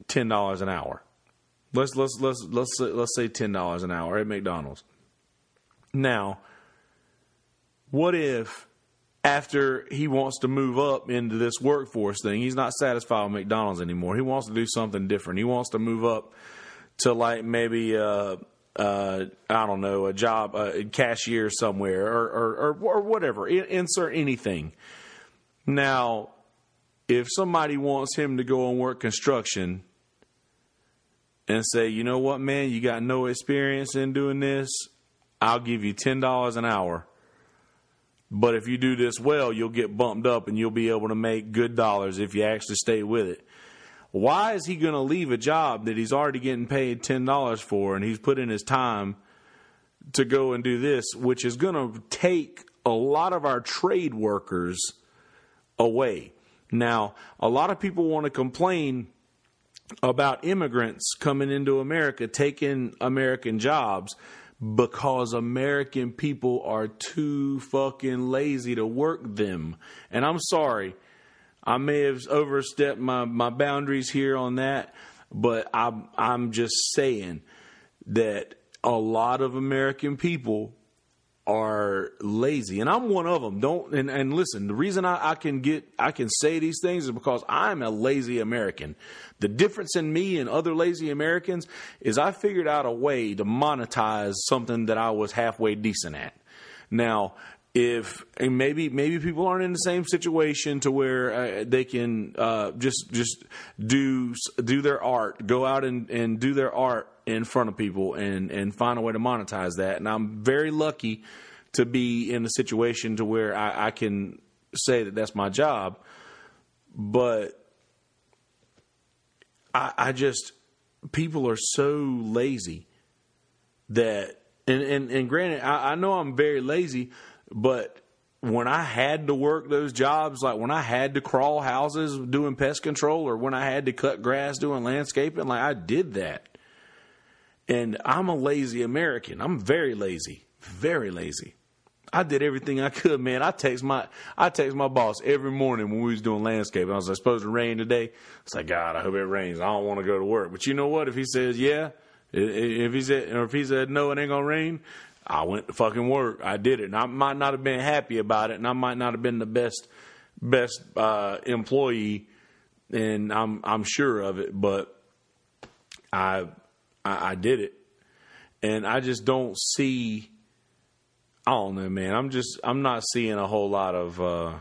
ten dollars an hour. Let's let's let's let's let's say ten dollars an hour at McDonald's. Now, what if after he wants to move up into this workforce thing, he's not satisfied with McDonald's anymore. He wants to do something different. He wants to move up to like maybe uh, uh, I don't know a job, a cashier somewhere, or or, or, or whatever. insert anything. Now, if somebody wants him to go and work construction and say, you know what, man, you got no experience in doing this, I'll give you ten dollars an hour. But if you do this well, you'll get bumped up and you'll be able to make good dollars if you actually stay with it. Why is he going to leave a job that he's already getting paid $10 for and he's put in his time to go and do this, which is going to take a lot of our trade workers away? Now, a lot of people want to complain about immigrants coming into America taking American jobs because American people are too fucking lazy to work them. And I'm sorry, I may have overstepped my, my boundaries here on that, but I'm I'm just saying that a lot of American people are lazy, and I'm one of them. Don't and, and listen. The reason I, I can get I can say these things is because I'm a lazy American. The difference in me and other lazy Americans is I figured out a way to monetize something that I was halfway decent at. Now, if and maybe maybe people aren't in the same situation to where uh, they can uh, just just do do their art, go out and, and do their art in front of people and and find a way to monetize that. And I'm very lucky to be in a situation to where I, I can say that that's my job, but I, I just people are so lazy that and and, and granted I, I know I'm very lazy but when I had to work those jobs, like when I had to crawl houses doing pest control or when I had to cut grass doing landscaping, like I did that. And I'm a lazy American. I'm very lazy, very lazy. I did everything I could, man. I text my I text my boss every morning when we was doing landscaping. I was like, supposed to rain today. It's like, God, I hope it rains. I don't want to go to work. But you know what? If he says yeah, if he said or if he said no, it ain't gonna rain. I went to fucking work. I did it. And I might not have been happy about it, and I might not have been the best best uh, employee, and I'm I'm sure of it. But I, I I did it, and I just don't see. I don't know, man. I'm just I'm not seeing a whole lot of. Uh,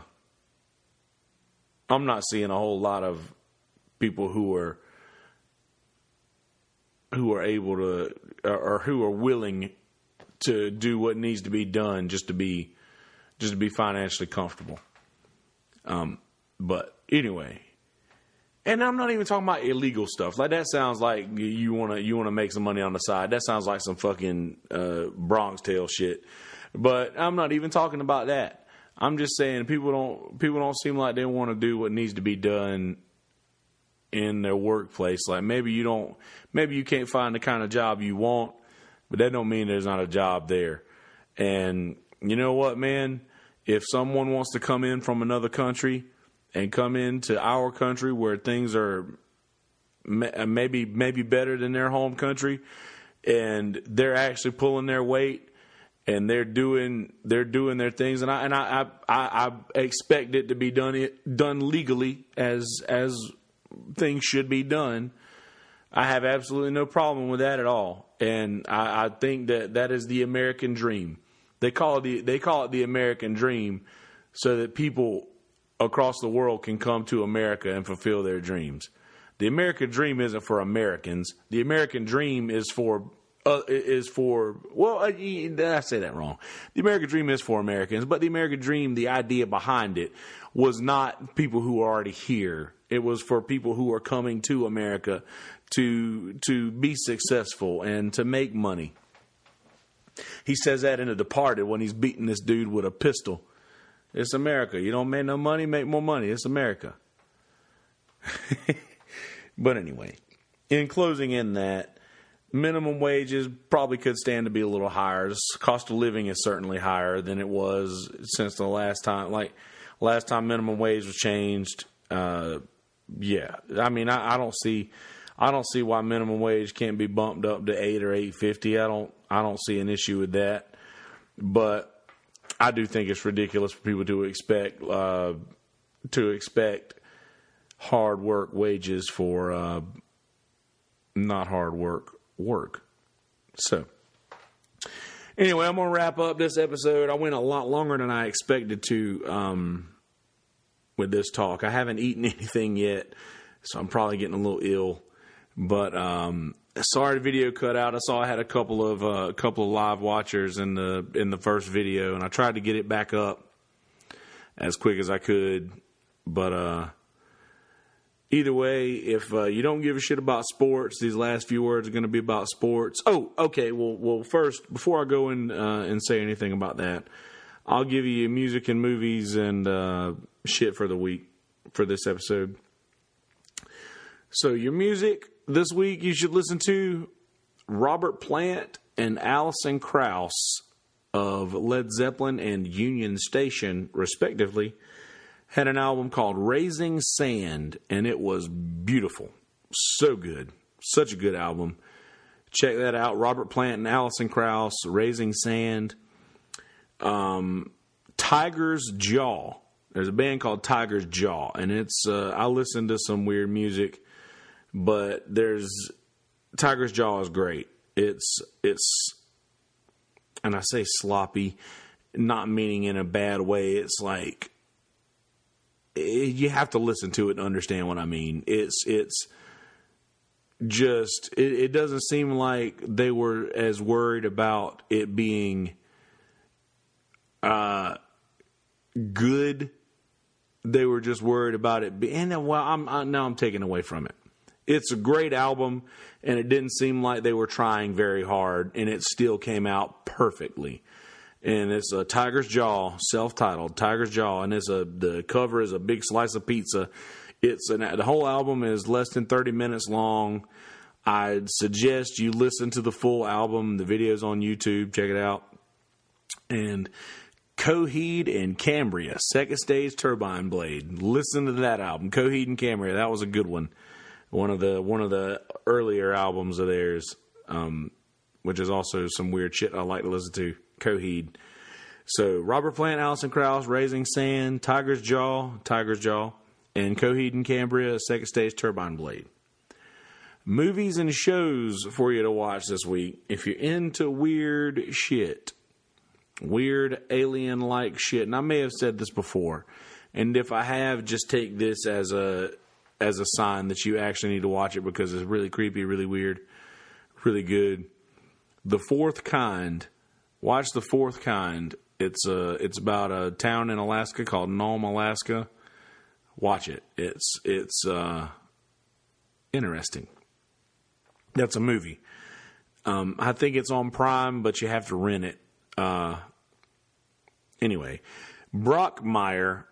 I'm not seeing a whole lot of people who are who are able to or who are willing to do what needs to be done just to be just to be financially comfortable. Um, but anyway, and I'm not even talking about illegal stuff. Like that sounds like you want to you want to make some money on the side. That sounds like some fucking uh, Bronx tale shit. But I'm not even talking about that. I'm just saying people don't people don't seem like they want to do what needs to be done in their workplace. Like maybe you don't maybe you can't find the kind of job you want, but that don't mean there's not a job there. And you know what, man? If someone wants to come in from another country and come into our country where things are uh, maybe maybe better than their home country and they're actually pulling their weight and they're doing they're doing their things, and I and I I, I expect it to be done done legally as as things should be done. I have absolutely no problem with that at all, and I, I think that that is the American dream. They call it the they call it the American dream, so that people across the world can come to America and fulfill their dreams. The American dream isn't for Americans. The American dream is for uh, is for well, uh, I say that wrong. The American dream is for Americans, but the American dream, the idea behind it, was not people who are already here. It was for people who are coming to America to to be successful and to make money. He says that in The Departed when he's beating this dude with a pistol. It's America. You don't make no money, make more money. It's America. but anyway, in closing, in that minimum wages probably could stand to be a little higher. The cost of living is certainly higher than it was since the last time. Like last time minimum wage was changed. Uh, yeah, I mean, I, I don't see, I don't see why minimum wage can't be bumped up to eight or eight fifty. I don't, I don't see an issue with that. But I do think it's ridiculous for people to expect, uh, to expect hard work wages for uh, not hard work work. So, anyway, I'm to wrap up this episode. I went a lot longer than I expected to um, with this talk. I haven't eaten anything yet, so I'm probably getting a little ill. But um, sorry, video cut out. I saw I had a couple of uh, a couple of live watchers in the in the first video, and I tried to get it back up as quick as I could, but uh, either way, if uh, you don't give a shit about sports, these last few words are going to be about sports. Oh, okay. Well, well, first, before I go in uh, and say anything about that, I'll give you music and movies and uh, shit for the week for this episode. So, your music this week, you should listen to Robert Plant and Alison Krauss of Led Zeppelin and Union Station, respectively had an album called Raising Sand, and it was beautiful. So good. Such a good album. Check that out. Robert Plant and Alison Krauss, Raising Sand. Um, Tiger's Jaw. There's a band called Tiger's Jaw, and it's uh, I listen to some weird music, but there's Tiger's Jaw is great. It's it's and I say sloppy, not meaning in a bad way. It's like you have to listen to it and understand what I mean. It's it's just it, it, doesn't seem like they were as worried about it being uh good. They were just worried about it being. And well, I'm I, now I'm taking away from it. It's a great album, and it didn't seem like they were trying very hard, and it still came out perfectly and it's a Tiger's Jaw, self-titled Tiger's Jaw, and it's a the cover is a big slice of pizza. It's an the whole album is less than thirty minutes long. I'd suggest you listen to the full album. The video's on YouTube. Check it out. And Coheed and Cambria, Second Stage Turbine Blade. Listen to that album, Coheed and Cambria. That was a good one. One of the one of the earlier albums of theirs, um, which is also some weird shit I like to listen to. Coheed. So Robert Plant, Alison Krauss, Raising Sand, Tiger's Jaw, Tiger's Jaw, and Coheed and Cambria, Second Stage Turbine Blade. Movies and shows for you to watch this week. If you're into weird shit, weird alien like shit, and I may have said this before, and if I have, just take this as a as a sign that you actually need to watch it because it's really creepy, really weird, really good. The Fourth Kind Watch The Fourth Kind. It's a it's about a town in Alaska called Nome, Alaska. Watch it. It's it's uh, interesting. That's a movie. Um, I think it's on Prime, but you have to rent it. Uh, Anyway, Brockmire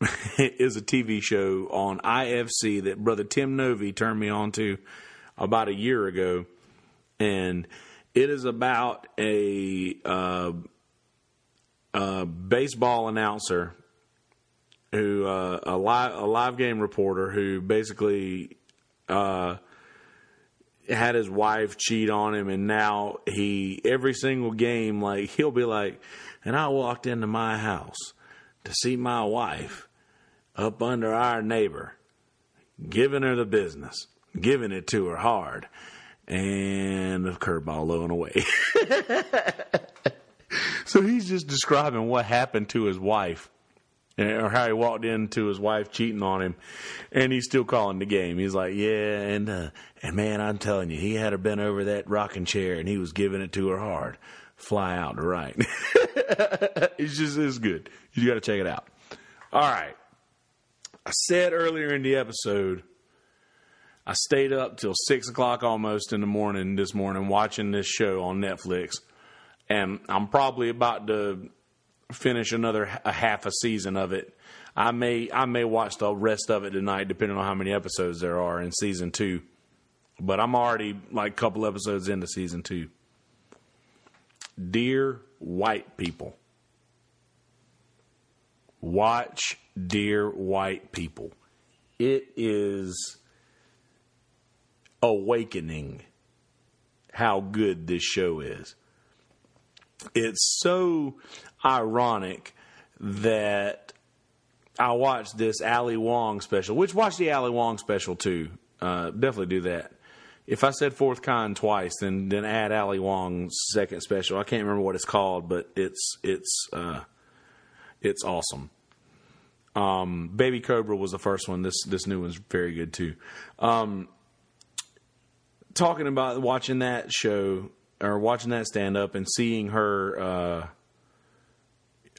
is a TV show on IFC that brother Tim Novi turned me on to about a year ago, and it is about a uh, a baseball announcer who uh, a live a live game reporter who basically uh, had his wife cheat on him, and now he every single game like he'll be like, and I walked into my house to see my wife up under our neighbor, giving her the business, giving it to her hard, and the curveball low and away. so he's just describing what happened to his wife or how he walked into his wife cheating on him, and he's still calling the game. He's like, "Yeah, and uh, and man, I'm telling you, he had her bent over that rocking chair, and he was giving it to her hard, fly out to right. it's just it's good. You got to check it out. All right, I said earlier in the episode, I stayed up till six o'clock almost in the morning this morning watching this show on Netflix, and I'm probably about to finish another a half a season of it. I may I may watch the rest of it tonight, depending on how many episodes there are in season two. But I'm already like a couple episodes into season two. Dear white people, watch Dear White People. It is awakening how good this show is. It's so ironic that I watched this Ali Wong special, which watch the Ali Wong special too. Uh, definitely do that. If I said fourth kind twice, then then add Ali Wong's second special. I can't remember what it's called, but it's it's uh, it's awesome. Um, Baby Cobra was the first one. This this new one's very good too. Um, talking about watching that show or watching that stand up and seeing her uh,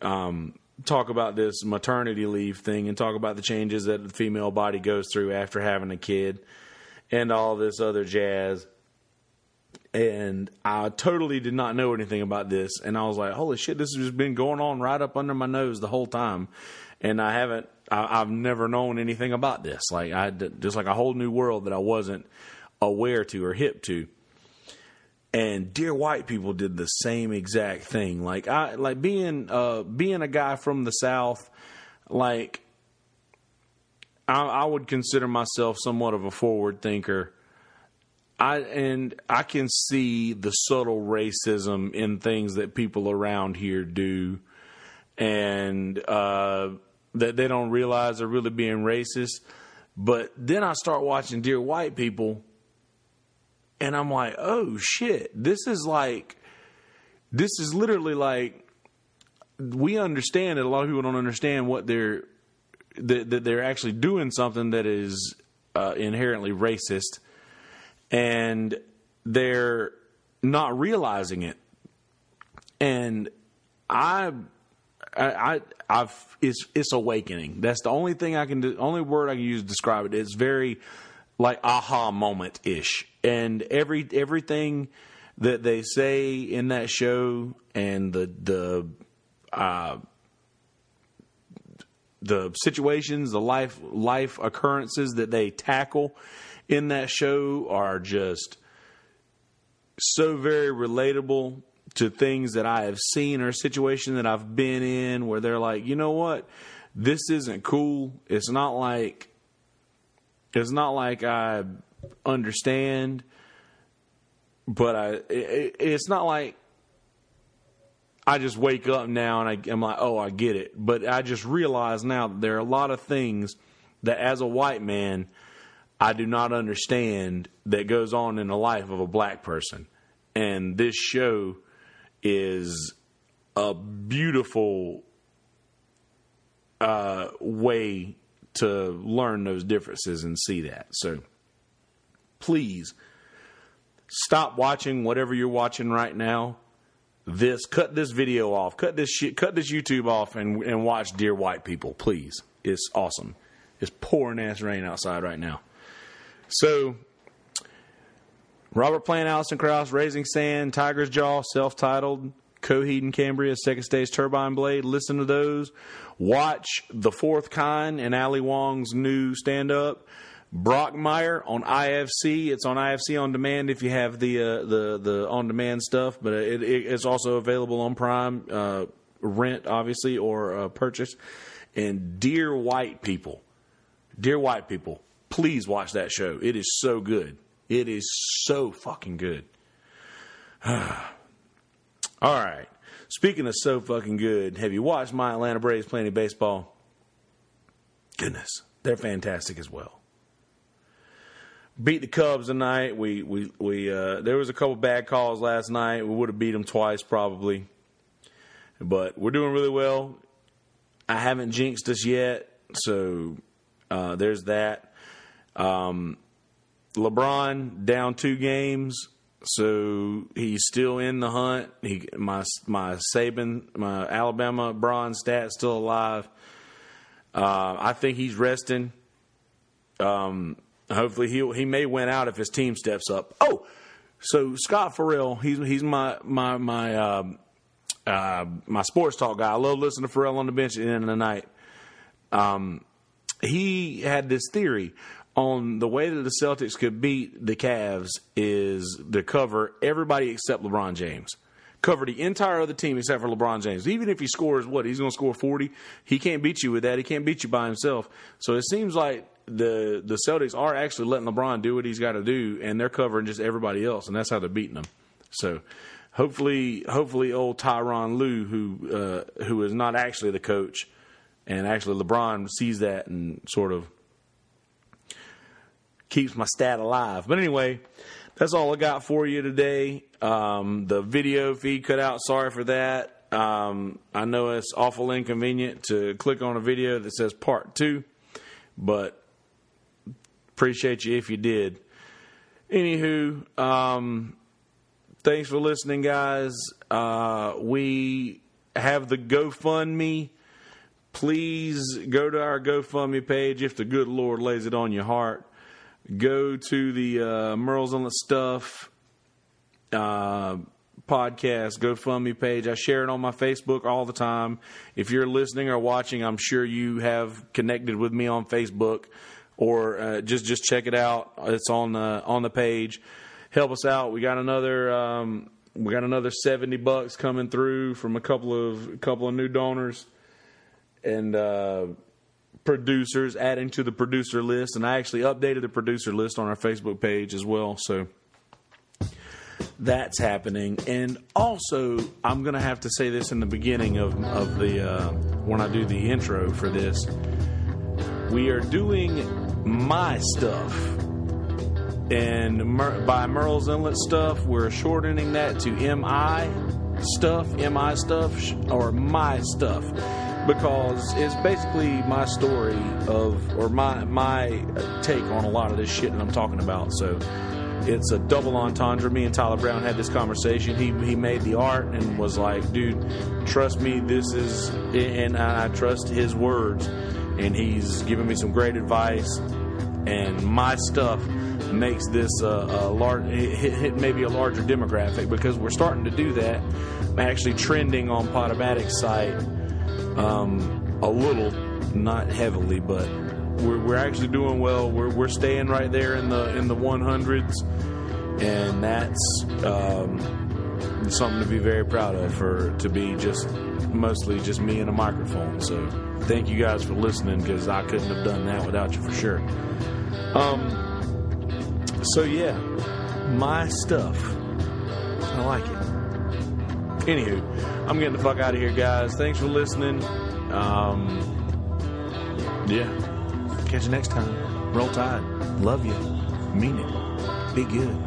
um, talk about this maternity leave thing and talk about the changes that the female body goes through after having a kid and all this other jazz. And I totally did not know anything about this. And I was like, holy shit, this has just been going on right up under my nose the whole time. And I haven't, I, have never known anything about this. Like, I just like a whole new world that I wasn't aware to or hip to and dear white people did the same exact thing like i like being uh being a guy from the south like I, I would consider myself somewhat of a forward thinker I and I can see the subtle racism in things that people around here do, and uh, that they don't realize they're really being racist. But then I start watching Dear White People, and I'm like, oh shit, this is like, this is literally like, we understand that a lot of people don't understand what they're that, that they're actually doing something that is uh, inherently racist, and they're not realizing it. And I, I, I've it's it's awakening. That's the only thing I can do. Only word I can use to describe it. It's very like aha moment ish and every everything that they say in that show and the the uh, the situations, the life life occurrences that they tackle in that show are just so very relatable to things that I have seen or a situation that I've been in where they're like, you know what, this isn't cool. It's not like it's not like I understand, but I it, it's not like I just wake up now and I, am like, oh, I get it. But I just realize now that there are a lot of things that, as a white man, I do not understand that goes on in the life of a black person. And this show is a beautiful uh, way to learn those differences and see that. So please stop watching whatever you're watching right now. This cut this video off, cut this shit, cut this YouTube off, and and watch Dear White People, please. It's awesome. It's pouring ass rain outside right now. So, Robert Plant, Alison Krauss, Raising Sand, Tigers Jaw, self-titled. Coheed and Cambria, second stage turbine blade. Listen to those. Watch The Fourth Kind and Ali Wong's new stand up. Brockmire on IFC. It's on IFC on demand if you have the uh, the the on demand stuff, but it, it, it's also available on Prime, uh, rent obviously or uh, purchase. And Dear White People, Dear White People, please watch that show. It is so good. It is so fucking good. All right. Speaking of so fucking good, have you watched my Atlanta Braves playing baseball? Goodness, they're fantastic as well. Beat the Cubs tonight. We we we uh, there was a couple bad calls last night. We would have beat them twice probably, but we're doing really well. I haven't jinxed us yet, so uh, there's that. Um, LeBron down two games so he's still in the hunt. He my my Saban, my Alabama bronze stat still alive. Uh, I think he's resting. Um, hopefully he he may win out if his team steps up. Oh, so Scott Ferrall, he's he's my my my uh, uh, my sports talk guy. I love listening to Ferrall on the bench at the end of the night. Um, he had this theory on the way that the Celtics could beat the Cavs is to cover everybody except LeBron James. Cover the entire other team except for LeBron James. Even if he scores what he's going to score forty, he can't beat you with that. He can't beat you by himself. So it seems like the the Celtics are actually letting LeBron do what he's got to do, and they're covering just everybody else, and that's how they're beating them. So hopefully, hopefully, old Tyronn Lue, who uh, who is not actually the coach, and actually LeBron sees that and sort of keeps my stat alive. But anyway, that's all I got for you today. Um, the video feed cut out. Sorry for that. Um, I know it's awful inconvenient to click on a video that says part two, but appreciate you if you did. Anywho, um, thanks for listening, guys. Uh, we have the GoFundMe. Please go to our GoFundMe page if the good Lord lays it on your heart go to the uh, Merle's on the Stuff uh, podcast GoFundMe page. I share it on my Facebook all the time. If you're listening or watching, I'm sure you have connected with me on Facebook, or uh, just just check it out. It's on the on the page. Help us out. We got another. Um, we got another seventy bucks coming through from a couple of a couple of new donors, and uh, producers, adding to the producer list, and I actually updated the producer list on our Facebook page as well. So that's happening. And also, I'm going to have to say this in the beginning of of the uh, when I do the intro for this. We are doing my stuff. And Mer- by Murrells Inlet stuff, we're shortening that to MI stuff, MI stuff, or my stuff because it's basically my story of or my my take on a lot of this shit that I'm talking about. So it's a double entendre. Me and Tyler Brown had this conversation. He he made the art and was like, "Dude, trust me, this is," and I trust his words. And he's given me some great advice. And my stuff makes this a, a large, maybe a larger demographic because we're starting to do that. I'm actually trending on Podomatic's site um, a little, not heavily, but we're, we're actually doing well. We're, we're staying right there in the in the 100s, and that's um, something to be very proud of. For to be just mostly just me and a microphone. So thank you guys for listening because I couldn't have done that without you for sure. Um. So yeah, my stuff. I like it. Anywho, I'm getting the fuck out of here, guys. Thanks for listening. Um, yeah. Catch you next time. Roll Tide. Love you. Mean it. Be good.